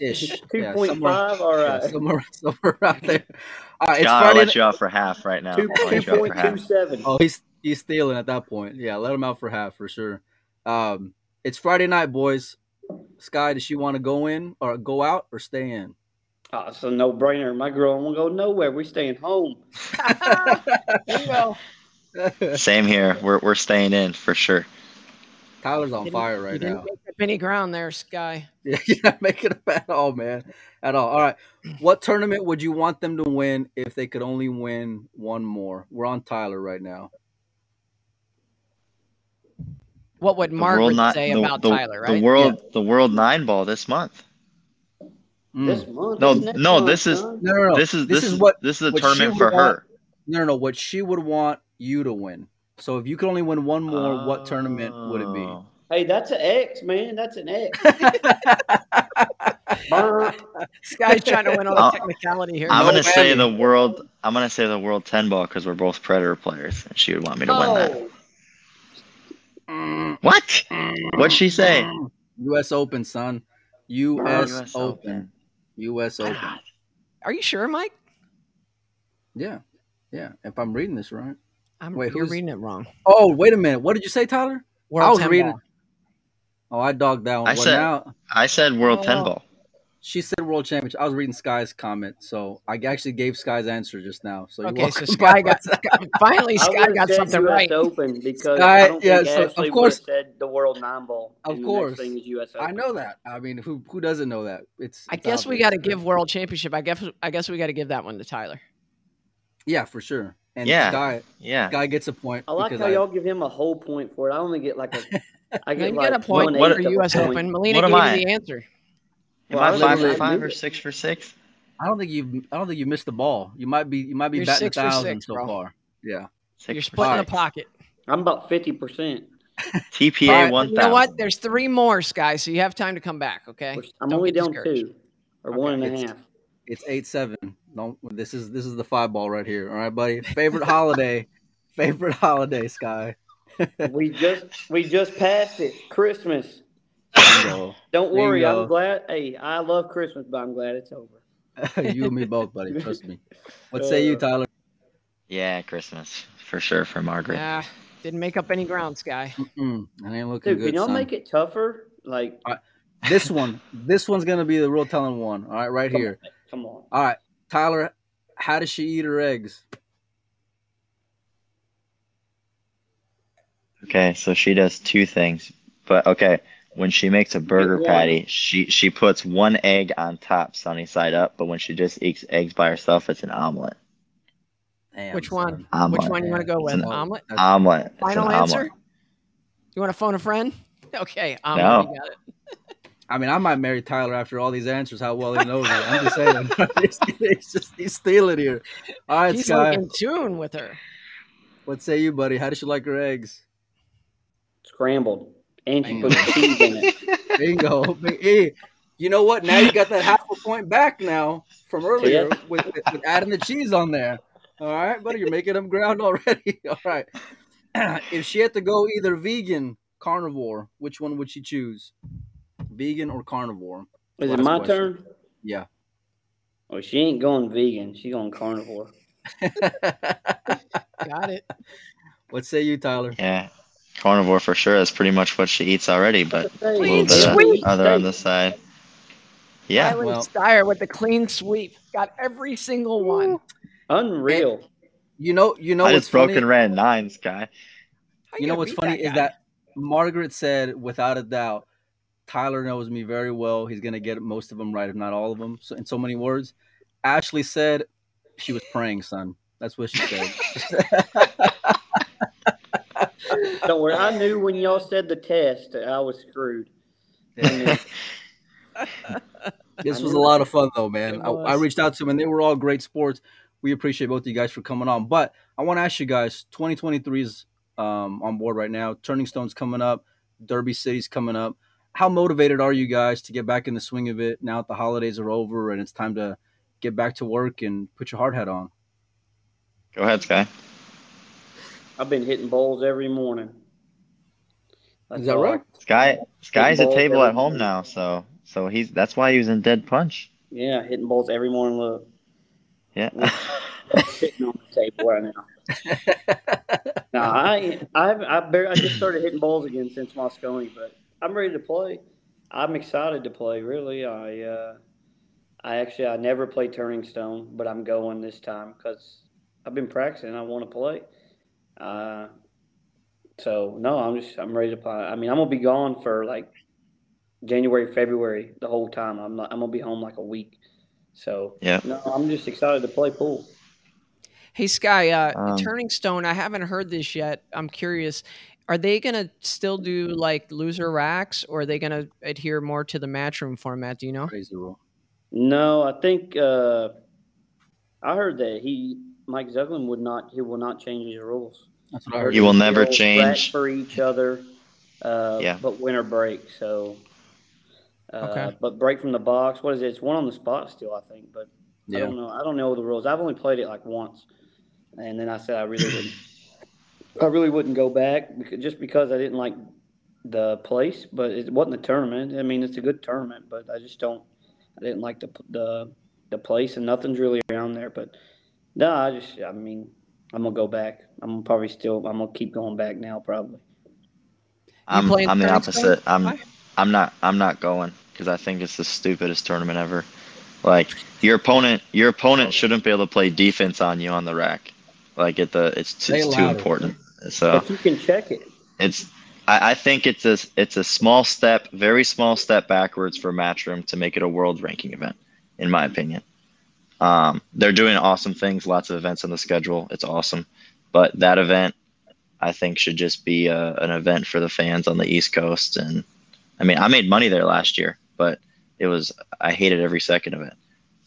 ish. (laughs) Two Yeah, point somewhere- five. All yeah, right. somewhere, (laughs) somewhere around there. All right, it's Sky, I'll let you off for half right now. Two I'll two let you out for point two half. seven. Oh, he's he's stealing at that point. Yeah, let him out for half for sure. Um, it's Friday night, boys. Sky, does she want to go in or go out or stay in? Oh, it's a no brainer. My girl won't go nowhere. We're staying home. you (laughs) go. (laughs) Same here. We're we're staying in for sure. Tyler's on fire right now. make any ground there, Sky. Yeah, (laughs) you're not making it at all, man. At all. All right. What tournament would you want them to win if they could only win one more? We're on Tyler right now. What would The Margaret world ni- say the- about the- Tyler? Right? The world the world nine ball this month. Mm. This month. No, this no, month, this is- No, no, no. This is this, is is what this is a tournament would for her. no, no, no. What she would want you to win. So if you could only win one more, what tournament would it be? Oh. Hey, that's an X, man. That's an X. (laughs) this guy's trying to win all the technicality here. I'm No gonna say the world. I'm gonna say the world ten ball because we're both predator players, and she would want me to win that. What? What'd she say? U.S. Open, son. U.S. US Open. U.S. Open. Are you sure, Mike? Yeah, yeah. If I'm reading this right. I'm, Wait, you're who's- reading it wrong. Oh, wait a minute. What did you say, Tyler? World was 10 reading- ball. Oh, I dogged that one. I well, said- now I said world Oh. ten ball. She said World Championship. I was reading Sky's comment, so I actually gave Sky's answer just now. So Okay, so. (laughs) Sky got finally Sky got something US right. Open because Sky- I don't yeah, think so, of course- said the world nine ball. Of course. the thing is US Open. I know that. I mean, who who doesn't know that? It's. I it's guess we got to give World Championship. I guess I guess we got to give that one to Tyler. Yeah, for sure. And Yeah. Sky Yeah. Sky gets a point. I like because how y'all give him a whole point for it. I only get like a. I (laughs) You get get a point one What- for eighth of a U.S. point. Open. Melina What gave I? you the answer. Am Well, I I five for five or six for six? I don't think you. I don't think you missed the ball. You might be. You might be You're batting a six for thousand six, so bro. far. Yeah. Six You're for splitting the pocket. I'm about fifty percent. (laughs) TPA Alright, one You know what? There's three more, Sky, so you have time to come back. Okay. I'm Don't only down two or one and a It's- half. It's eight seven. Don't. This is this is the five ball right here. All right, buddy. Favorite holiday. (laughs) Favorite holiday, Sky. (laughs) we just we just passed it. Christmas. Bingo. (laughs) Don't worry. Bingo. I'm glad. Hey, I love Christmas, but I'm glad it's over. (laughs) you and me both, buddy. Trust me. What say you, Uh, Tyler? Yeah, Christmas for sure for Margaret. Yeah. Didn't make up any ground, Sky. Mm-mm, that ain't looking Dude, good. can y'all son. make it tougher? Like, this one? This one's gonna be the real telling one. All right, right here. come on. All right, Tyler. How does she eat her eggs? Okay, so she does two things. But okay, when she makes a burger one. patty, she she puts one egg on top, sunny side up. But when she just eats eggs by herself, it's an omelet. Damn, Which one? Omelet. Which one you want to go It's with? an Omelet. That's- Omelet. It's Final an answer. omelet. You want to phone a friend? (laughs) Okay. Omelet. No. You got it. (laughs) I mean, I might marry Tyler after all these answers. How well he knows it. I'm just (laughs) saying. he's, he's just he's stealing here. All right, He's Sky. in tune with her. What say you, buddy? How does she like her eggs? Scrambled. And she Bingo. put cheese in it. (laughs) Bingo. hey, you know what? Now you got that half a point back now from earlier Yeah. with, with adding the cheese on there. All right, buddy, you're making them ground already. (laughs) All right. (clears throat) if she had to go either vegan, carnivore, which one would she choose? Vegan or carnivore? Is it my question. turn? Yeah. Well, she ain't going vegan. She going carnivore. (laughs) Got it. what say you, Tyler? Yeah, carnivore for sure. That's pretty much what she eats already, but a little Clean bit of other on the side. Yeah, Tyler well- Styer with the clean sweep. Got every single one. Unreal. You know, you know I what's just broken funny? ran nines, guy. How You know what's funny is that Margaret said, without a doubt, Tyler knows me very well. He's gonna get most of them right, if not all of them. So, in so many words, Ashley said she was praying, son. That's what she said. (laughs) (laughs) (laughs) Don't worry. I knew when y'all said the test, I was screwed. (laughs) This was a lot of fun, though, man. I, I reached out to them, and they were all great sports. We appreciate both of you guys for coming on. But I want to ask you guys: 2023 is um, on board right now. Turning Stone's coming up. Derby City's coming up. How motivated are you guys to get back in the swing of it now that the holidays are over and it's time to get back to work and put your hard hat on? Go ahead, Sky. I've been hitting bowls every morning. That's Is that all I- right? Sky Sky's a table at home morning. now, so so he's that's why he was in dead punch. yeah, hitting bowls every morning. Look, Yeah. sitting on the table right now. (laughs) No, I I've, I bar- I just started hitting bowls again since Mosconi, but I'm ready to play. I'm excited to play. Really, I uh, I actually I never played Turning Stone, but I'm going this time because I've been practicing. I want to play. Uh, so no, I'm just I'm ready to play. I mean, I'm gonna be gone for like January, February, the whole time. I'm not. I'm gonna be home like a week. So Yeah. no, I'm just excited to play pool. Hey Sky, uh, Um, Turning Stone. I haven't heard this yet. I'm curious. Are they gonna still do like loser racks, or are they gonna adhere more to the matchroom format? Do you know? Crazy rule. No, I think uh, I heard that he Mike Zuglan would not he will not change his rules. That's what I heard. He will never change. for each other. Uh, Yeah. But winter break, so. Uh, Okay. But break from the box. What is it? It's one on the spot still, I think. But I don't know. I don't know the rules. I've only played it like once, and then I said I really wouldn't. (clears throat) I really wouldn't go back because, just because I didn't like the place, but it wasn't a tournament. I mean, it's a good tournament, but I just don't. I didn't like the the the place, and nothing's really around there. But no, I just. I mean, I'm gonna go back. I'm gonna probably still. I'm gonna keep going back now, probably. I'm I'm the opposite. Why? I'm I'm not I'm not going because I think it's the stupidest tournament ever. Like your opponent, your opponent shouldn't be able to play defense on you on the rack. Like at the it's, Say it's too important. So But you can check it. it's I, I think it's a it's a small step, very small step backwards for Matchroom to make it a world ranking event, in my opinion. Um, they're doing awesome things, lots of events on the schedule. It's awesome, but that event, I think, should just be a, an event for the fans on the East Coast. And I mean, I made money there last year, but it was I hated every second of it.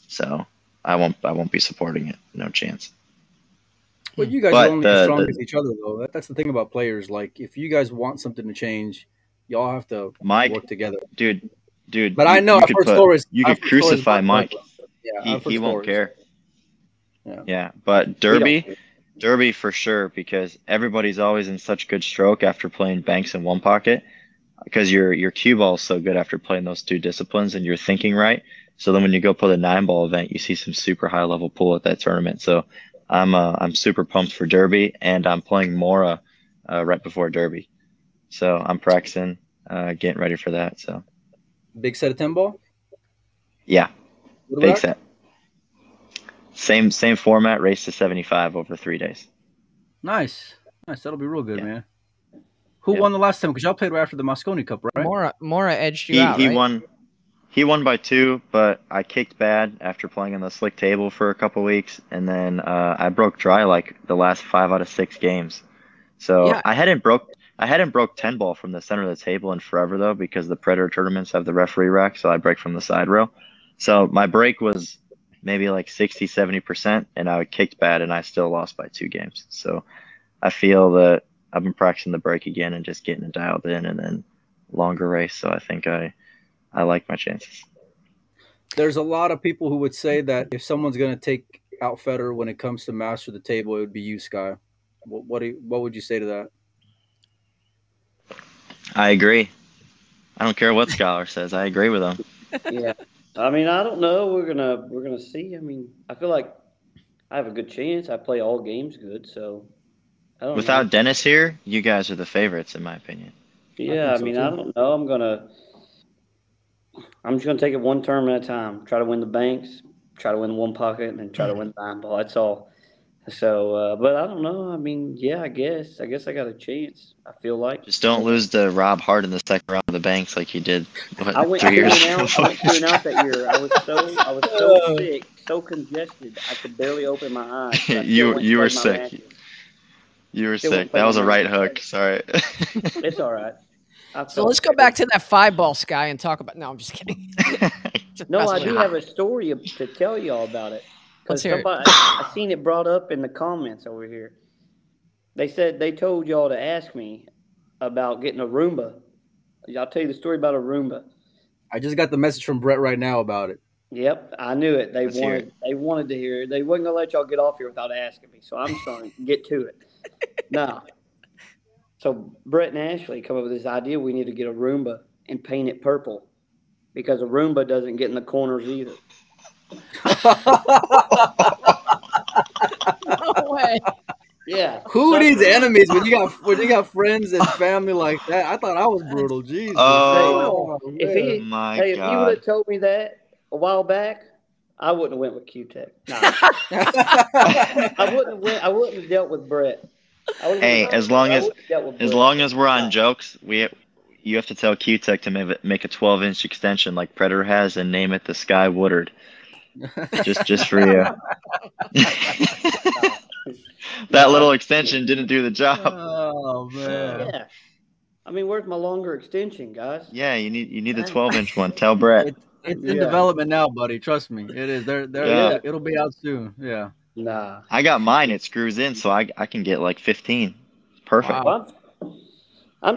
So I won't I won't be supporting it. No chance. Well, you guys But are only the- as strong the- as each other, though. That, that's the thing about players. Like, if you guys want something to change, y'all have to Mike, work together. dude, dude. But I know you I've could heard put- stories. You could crucify Mike. Yeah, he, he won't care. Yeah. Yeah, but Derby, Derby for sure because everybody's always in such good stroke after playing banks in one pocket because your your cue ball is so good after playing those two disciplines and you're thinking right. So then when you go play the nine ball event, you see some super high level pool at that tournament. So I'm uh, I'm super pumped for Derby and I'm playing Mora uh, right before Derby. So I'm practicing, uh, getting ready for that. So Big set of 10 ball? yeah, What big set. Same same format, race to 75 over three days. Nice. Nice. That'll be real good, Yeah. man. Who Yeah. won the last time? Because y'all played right after the Mosconi Cup, right? Mora Mora edged you he, out. he right? won he won by two but i kicked bad after playing on the slick table for a couple weeks and then uh, i broke dry like the last five out of six games so Yeah. i hadn't broke i hadn't broke 10 ball from the center of the table in forever though because the predator tournaments have the referee rack so i break from the side rail so my break was maybe like 60 70% and i kicked bad and i still lost by two games so i feel that i've been practicing the break again and just getting it dialed in and then longer race so i think i I like my chances. There's a lot of people who would say that if someone's going to take out Fedor when it comes to master the table, it would be you, Sky. What what, do you, what would you say to that? I agree. I don't care what Scholar says. I agree with him. (laughs) yeah. I mean, I don't know. We're gonna we're gonna see. I mean, I feel like I have a good chance. I play all games good, so I don't Without know. Dennis here, you guys are the favorites in my opinion. Yeah, I, so, mean, too. I don't know. I'm gonna I'm just gonna take it one term at a time. Try to win the banks, try to win one pocket, and then try to mm. win the nine ball. That's all. So, uh, but I don't know. I mean, yeah, I guess. I guess I got a chance. I feel like. Just don't lose to Rob Hart in the second round of the banks like you did what, I went three two years ago. out. I went two and out that year. I was so I was so (laughs) sick, so congested. I could barely open my eyes. (laughs) You- you were sick. matches. You were Still sick. That was a the right matches. hook. Sorry. (laughs) It's all right. So let's go back to that five ball sky and talk about. No, I'm just kidding. No, I do have a story to tell y'all about it. Let's Because hear it. somebody, I, I seen it brought up in the comments over here. They said they told y'all to ask me about getting a Roomba. I'll tell you the story about a Roomba. I just got the message from Brett right now about it. Yep, I knew it. They Let's hear wanted they wanted to hear it. They wasn't gonna let y'all get off here without asking me. So I'm just gonna (laughs) get to it. Now, so Brett and Ashley come up with this idea we need to get a Roomba and paint it purple because a Roomba doesn't get in the corners either. No way. Yeah. Who are So- these enemies when you got when you got friends and family like that? I thought I was brutal. Jesus. Oh. oh if man. he, oh My hey, if you would have told me that a while back, I wouldn't have went with Cuetec. Nah, (laughs) I wouldn't have went. I wouldn't have dealt with Brett. I Hey, went- as long as- wouldn't have dealt with As long as we're on jokes, we you have to tell Cuetec to make, make a 12 inch extension like Predator has and name it the Sky Woodward. Just just for you. (laughs) that little extension didn't do the job. oh man. Yeah. I mean, where's my longer extension, guys? Yeah, you need you need the 12 inch one. Tell Brett. It, it's in Yeah. development now, buddy. Trust me, it is. They're, they're, Yeah. it'll, it'll be out soon. Yeah. Nah. I got mine. It screws in, so I I can get like 15. perfect. Wow. I'm,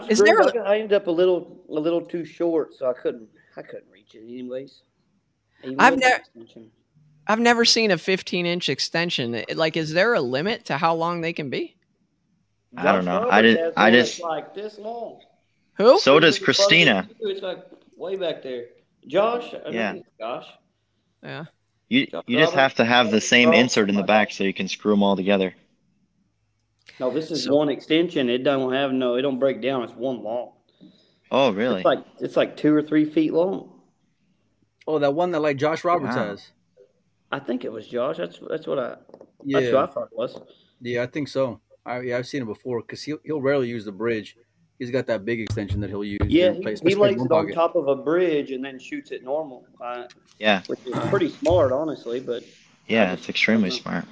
I'm Is screwed. there a- I I ended up a little a little too short, so I couldn't I couldn't reach it anyways. Even I've never- I've never seen a 15 inch extension. Like, is there a limit to how long they can be? I don't know. I Roberts did- has I just- like this long. Who? So does Christina. It's like way back there. Josh. I Yeah. think Josh. yeah. You you just have to have the same insert in the back so you can screw them all together. No, this is So- one extension. It don't have no. It don't break down. It's one long. Oh, really? It's like it's like two or three feet long. Oh, that one that like Josh Roberts Wow. has. I think it was Josh. That's that's what I. Yeah, That's what I thought it was. yeah, I think so. I, yeah, I've seen it before because he'll he'll rarely use the bridge. He's got that big extension that he'll use. Yeah, he, play- he lays it on top of a bridge and then shoots it normal, uh, Yeah, which is pretty smart, honestly. But yeah, it's extremely smart.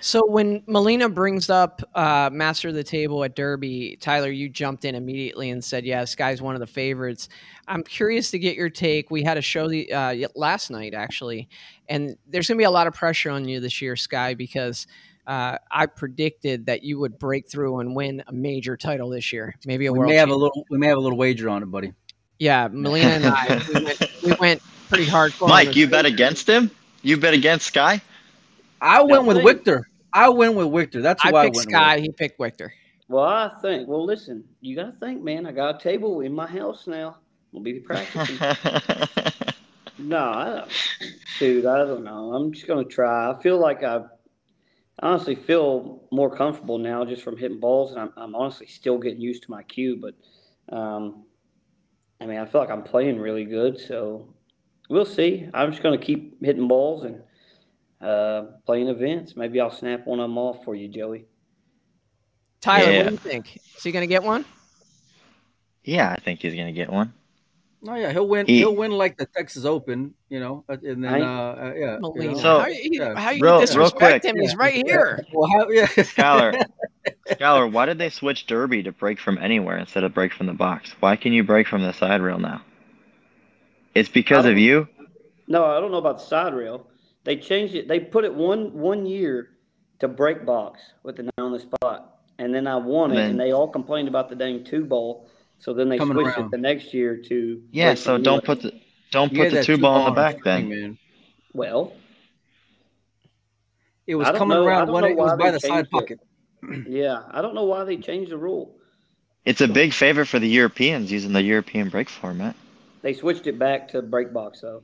So when Melina brings up uh, Master of the Table at Derby, Tyler, you jumped in immediately and said, "Yeah, this guy's one of the favorites." I'm curious to get your take. We had a show the uh, last night actually, and there's going to be a lot of pressure on you this year, Sky, because uh, I predicted that you would break through and win a major title this year, maybe a We world. may have a little we may have a little wager on it, buddy. yeah, Melina and I we went, we went pretty hardcore. on Mike, you bet against him? You bet against Sky? I went with please. Victor. I went with Victor. That's who I I, picked went Sky. with. He picked Victor. well, I think. Well, listen, you got to think, man. I got a table in my house now. We'll be practicing. (laughs) no, I don't, dude. I don't know. I'm just gonna try. I feel like I honestly feel more comfortable now just from hitting balls, and I'm, I'm honestly still getting used to my cue. But um, I mean, I feel like I'm playing really good, so we'll see. I'm just gonna keep hitting balls and uh, playing events. Maybe I'll snap one of them off for you, Joey. Tyler, Yeah. what do you think? Is he going to get one? yeah, I think he's gonna get one. Oh yeah, he'll win. He- He, will win like the Texas Open, you know, uh, and then I- uh, uh, yeah. you know. So- how you, yeah. how you Real- real disrespect quick. him? He's Yeah. right here. (laughs) well, how, yeah. Skylar, (laughs) Skylar, why did they switch Derby to break from anywhere instead of break from the box? Why can you break from the side rail now? It's because of you. No, I don't know about the side rail. They changed it. They put it one one year to break box with the nine on the spot, and then I won it, and they all complained about the dang two ball. So then they Coming switched around. it the next year to Yeah, so don't relay. put the don't put the that two ball in the back thing, then. man. well. It was coming know- around when it was by the side it. pocket. (clears throat) Yeah, I don't know why they changed the rule. It's a big favor for the Europeans using the European break format They switched it back to break box, though.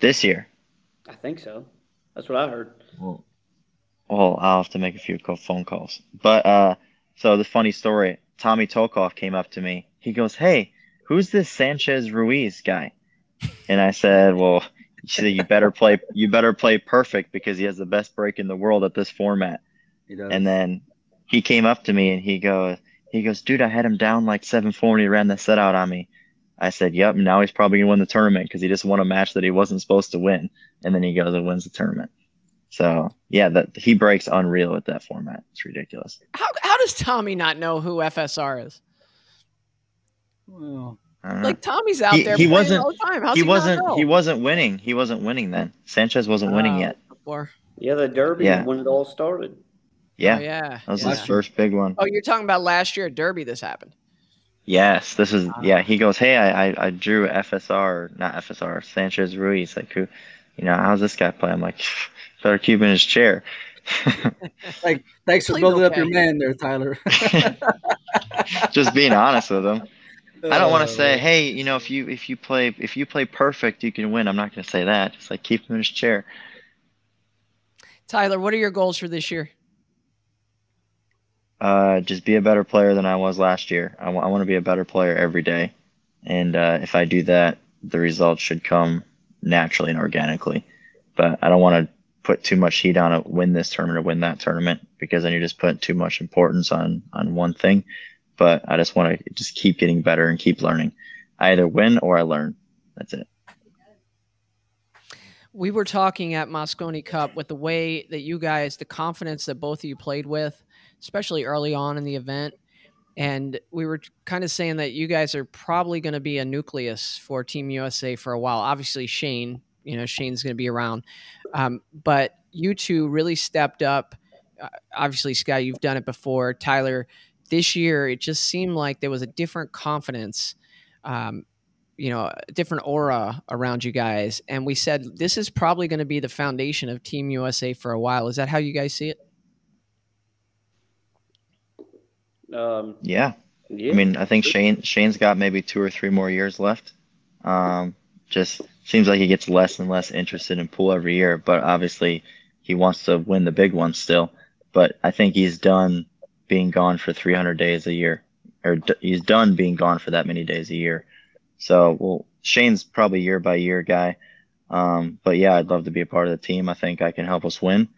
this year. I think so. That's what I heard. Well, well, I'll have to make a few phone calls. But uh, so the funny story, Tommy Tokoph came up to me. He goes, "Hey, who's this Sanchez Ruiz guy?" And I said, "Well, he said, you better play. You better play perfect because he has the best break in the world at this format." He does. And then he came up to me and he goes, "He goes, dude, I had him down like seven four and he ran the set out on me." I said, "Yep." Now he's probably gonna win the tournament because he just won a match that he wasn't supposed to win, and then he goes and wins the tournament. So yeah, that he breaks unreal with that format. It's ridiculous. How, how does Tommy not know who FSR is? Well, I don't know. Like Tommy's out He- there he wasn't- all the time. How's he he, wasn't. He wasn't winning. He wasn't winning then. Sanchez wasn't winning Oh, yet. before. Yeah, the Derby Yeah. when it all started. Yeah, Oh, yeah. that was yeah. his first big one. Oh, you're talking about last year at Derby. This happened. Yes, this is. Ah. Yeah, he goes, "Hey, I, I, I drew FSR, not FSR, Sanchez Ruiz. Like who, you know, how's this guy play?" I'm like, better keep him in his chair. (laughs) like, thanks for Played building up okay. your man there, Tyler. (laughs) Just being honest with him. I don't want Uh, to say, hey, you know, if you if you play if you play perfect, you can win. I'm not going to say that. Just like keep him in his chair. Tyler, what are your goals for this year? Uh, just be a better player than I was last year. I want to be a better player every day, and uh, if I do that, the results should come naturally and organically. But I don't want to put too much heat on it, win this tournament or win that tournament, because then you're just putting too much importance on on one thing. But I just want to just keep getting better and keep learning. I either win or I learn. That's it. We were talking at Mosconi Cup with the way that you guys, the confidence that both of you played with, especially early on in the event. And we were kind of saying that you guys are probably going to be a nucleus for Team USA for a while. Obviously, Shane, you know, Shane's going to be around. Um, but you two really stepped up uh, obviously, Scott, you've done it before. Tyler, this year it just seemed like there was a different confidence. Um, you know, a different aura around you guys. And we said this is probably going to be the foundation of Team USA for a while. Is that how you guys see it? Um, Yeah. yeah. I mean, I think Shane Shane's got maybe two or three more years left. Um, just seems like he gets less and less interested in pool every year, but obviously he wants to win the big one still. But I think he's done being gone for 300 days a year, or d- he's done being gone for that many days a year. So, well, Shane's probably year by year guy. Um, but yeah, I'd love to be a part of the team. I think I can help us win,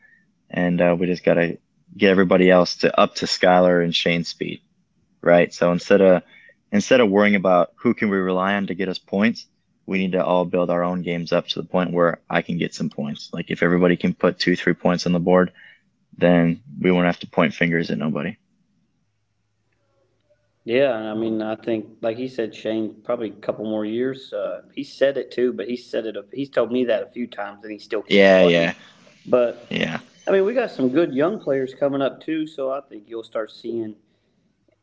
and uh, we just gotta get everybody else to up to Skylar and Shane's speed, right? So instead of instead of worrying about who can we rely on to get us points, we need to all build our own games up to the point where I can get some points. Like if everybody can put two, three points on the board, then we won't have to point fingers at nobody. Yeah, I mean, I think, like he said, Shane, probably a couple more years. Uh, he said it too, but he said it. He's told me that a few times, and he still. Yeah, playing. yeah, But yeah. I mean, we got some good young players coming up too, so I think you'll start seeing.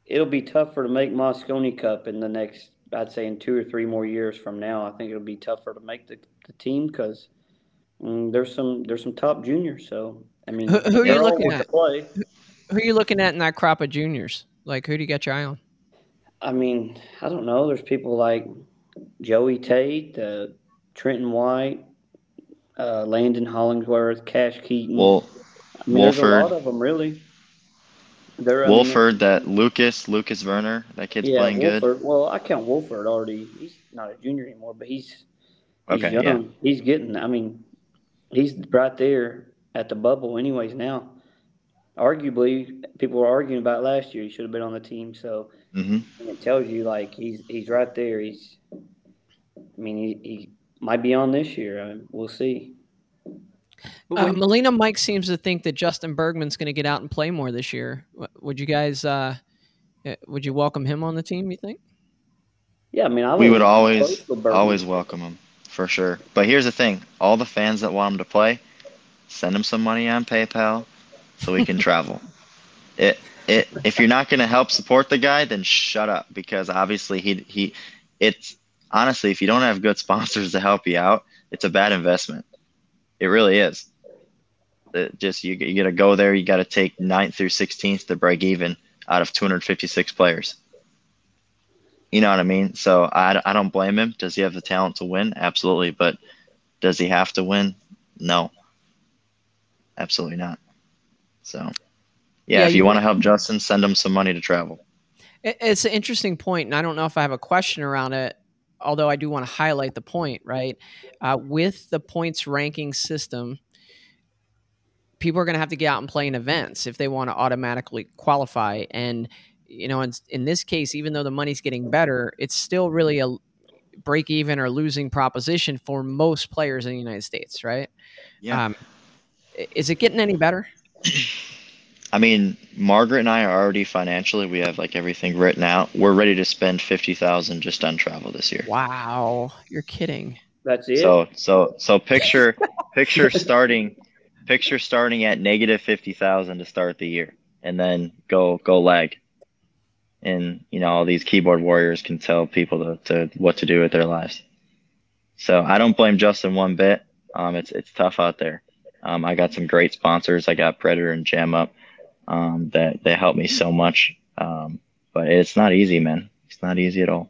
It'll be tougher to make Mosconi Cup in the next, I'd say, in two or three more years from now. I think it'll be tougher to make the, the team because mm, there's some there's some top juniors. So I mean, Who- who are you looking at? play. Who are you looking at in that crop of juniors? Like, who do you got your eye on? I mean, I don't know. There's people like Joey Tate, uh, Trenton White, uh, Landon Hollingsworth, Cash Keaton. Well, I mean, there's a lot of them really. They're, I mean, Wolford, that Lucas, Lucas Werner, that kid's yeah, playing good. Wolford. Well, I count Wolford already. He's not a junior anymore, but he's he's Okay, young. yeah. He's getting. I mean, he's right there at the bubble, anyways. Now, arguably, people were arguing about last year. He should have been on the team. So hmm and it tells you like he's he's right there. He's. I mean, he, he might be on this year. I mean, we'll see. But Uh, when- Melina Mike seems to think that Justin Bergman's going to get out and play more this year. Would you guys? Uh, uh, would you welcome him on the team? You think? Yeah, I mean, I We would always, always welcome him for sure. But here's the thing: all the fans that want him to play, send him some money on PayPal, so we can (laughs) travel. It, it. If you're not going to help support the guy, then shut up because obviously he, he, it's honestly, if you don't have good (laughs) sponsors to help you out, it's a bad investment. It really is. It just you, you got to go there. You got to take 9th through 16th to break even out of 256 players. You know what I mean? So I, I don't blame him. Does he have the talent to win? Absolutely. But does he have to win? No. Absolutely not. So, yeah, Yeah, if you- you want to help Justin, send him some money to travel. It's an interesting point, and I don't know if I have a question around it. Although I do want to highlight the point, right? Uh, with the points ranking system, people are going to have to get out and play in events if they want to automatically qualify. And you know, in, in this case, even though the money's getting better, it's still really a break even or losing proposition for most players in the United States, right? Yeah. Um, is it getting any better? (clears throat) I mean, Margaret and I are already financially, we have like everything written out. We're ready to spend 50,000 just on travel this year. Wow, you're kidding. That's it. So so so picture (laughs) picture starting picture starting at negative fifty thousand to start the year, and then go go lag. And you know all these keyboard warriors can tell people to, to what to do with their lives. So I don't blame Justin one bit. Um, it's it's tough out there. Um, I got some great sponsors. I got Predator and Jam Up um, that they help me so much. Um, but it's not easy, man. It's not easy at all.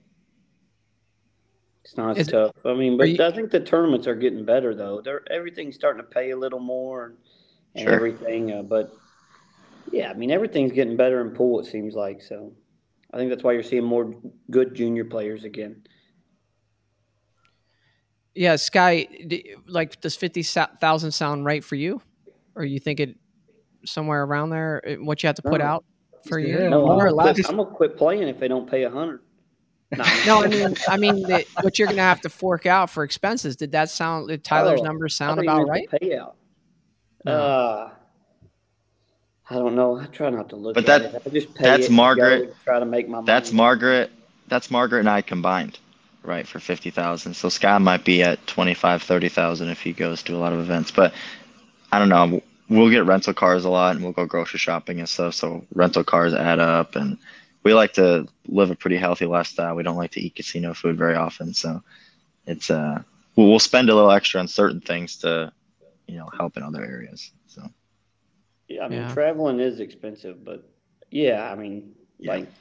It's not Is- as tough. I mean, but you- I think the tournaments are getting better though. They're everything's starting to pay a little more and, and Sure. everything. Uh, but yeah, I mean everything's getting better in pool. It seems like so. I think that's why you're seeing more good junior players again. Yeah, Sky, d- like, does 50,000 sound right for you? Or you think it somewhere around there, uh, what you have to put No. out for a Yeah, year? No, More or I'm gonna, less? quit, I'm gonna quit playing if they don't pay a hundred. No, No, I mean, I mean, that what you're going to have to fork out for expenses. Did that sound, did Tyler's Oh, numbers sound about right? the Payout. No. Uh, I don't know. I try not to look But at that- it. I just pay that's it Margaret- try to make my That's money. Margaret. That's Margaret and I combined, right, for fifty thousand. So Scott might be at twenty five, thirty thousand if he goes to a lot of events. But I don't know. We'll get rental cars a lot and we'll go grocery shopping and stuff. So rental cars add up and we like to live a pretty healthy lifestyle. We don't like to eat casino food very often. So it's uh we'll, we'll spend a little extra on certain things to, you know, help in other areas. So Yeah, I mean Yeah. traveling is expensive, but yeah, I mean Yeah. like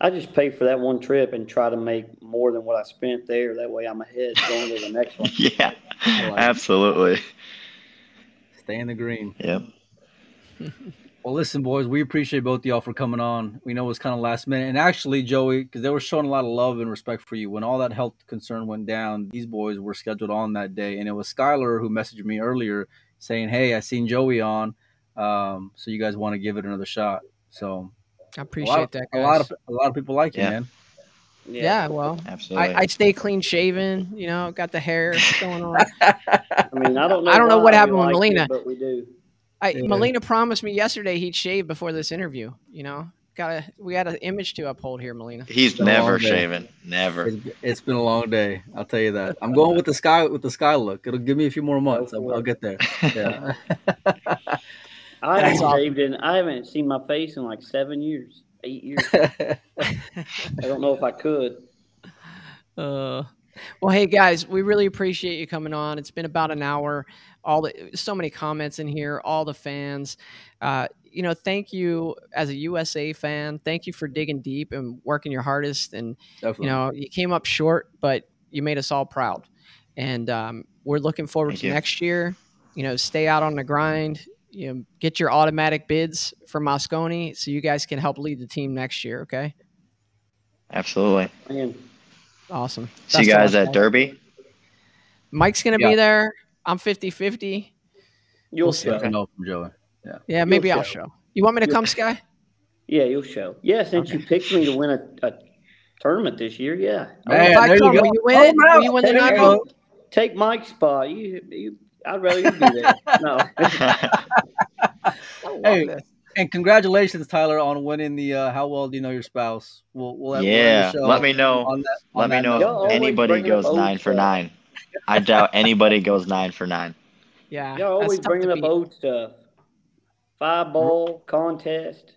I just pay for that one trip and try to make more than what I spent there. That way I'm ahead going to the next one. (laughs) yeah, like it. absolutely. Stay in the green. Yep. (laughs) Well, listen, boys, we appreciate both y'all for coming on. We know it was kind of last minute. And actually, Joey, because they were showing a lot of love and respect for you. When all that health concern went down, these boys were scheduled on that day. And it was Skylar who messaged me earlier saying, Hey, I seen Joey on. Um, so you guys want to give it another shot. So I appreciate lot, that. a lot of a lot of people like you, Yeah. man. Yeah. Well, Absolutely. I, I stay clean shaven. You know, got the hair going on. (laughs) I mean, I don't know. I don't know what happened with like it, Melina. but we do. I, Yeah. Melina promised me yesterday he'd shave before this interview. You know, got a we had an image to uphold here, Melina. He's been a never long day. shaven. Never. It's, it's been a long day. I'll tell you that. I'm going with the sky with the sky look. It'll give me a few more months. I'll, I'll get there. Yeah. (laughs) I That's haven't shaved in. I haven't seen my face in like seven years, eight years. (laughs) I don't know if I could. Uh, well, hey guys, we really appreciate you coming on. It's been about an hour. All the so many comments in here. All the fans. Uh, you know, thank you as a USA fan. Thank you for digging deep and working your hardest. And Definitely. you know, you came up short, but you made us all proud. And um, we're looking forward Thank to you. next year. You know, stay out on the grind. You know, get your automatic bids for Mosconi so you guys can help lead the team next year. Okay, Absolutely. Man, awesome. See Best you guys at. Derby. Mike's gonna Yeah. be there. I'm 50 50. you'll We'll see. show. Let know from Joey. Yeah, Yeah. maybe I'll show. show. You want me to You'll come. Sky? Yeah, you'll show. Yeah, since Okay. you picked me to win a, a tournament this year, yeah. Man, if I there you go. will you win? Oh. Will you win the There you night? go. Take Mike's spot. You, you, I'd rather you be there. (laughs) No. (laughs) Hey, this. And congratulations, Tyler, on winning the uh, "How well do you know your spouse?" We'll, we'll have yeah. show Let me know. on that. on Let me know note. If anybody goes old nine for nine. I doubt anybody goes nine for nine. (laughs) Yeah, Y'all that's always to bringing up old stuff. Five ball contest.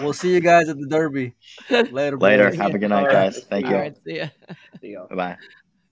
We'll see you guys at the Derby later. Later. boys. Have a good night, guys. Thank All you. right, see ya. See y'all. Bye bye.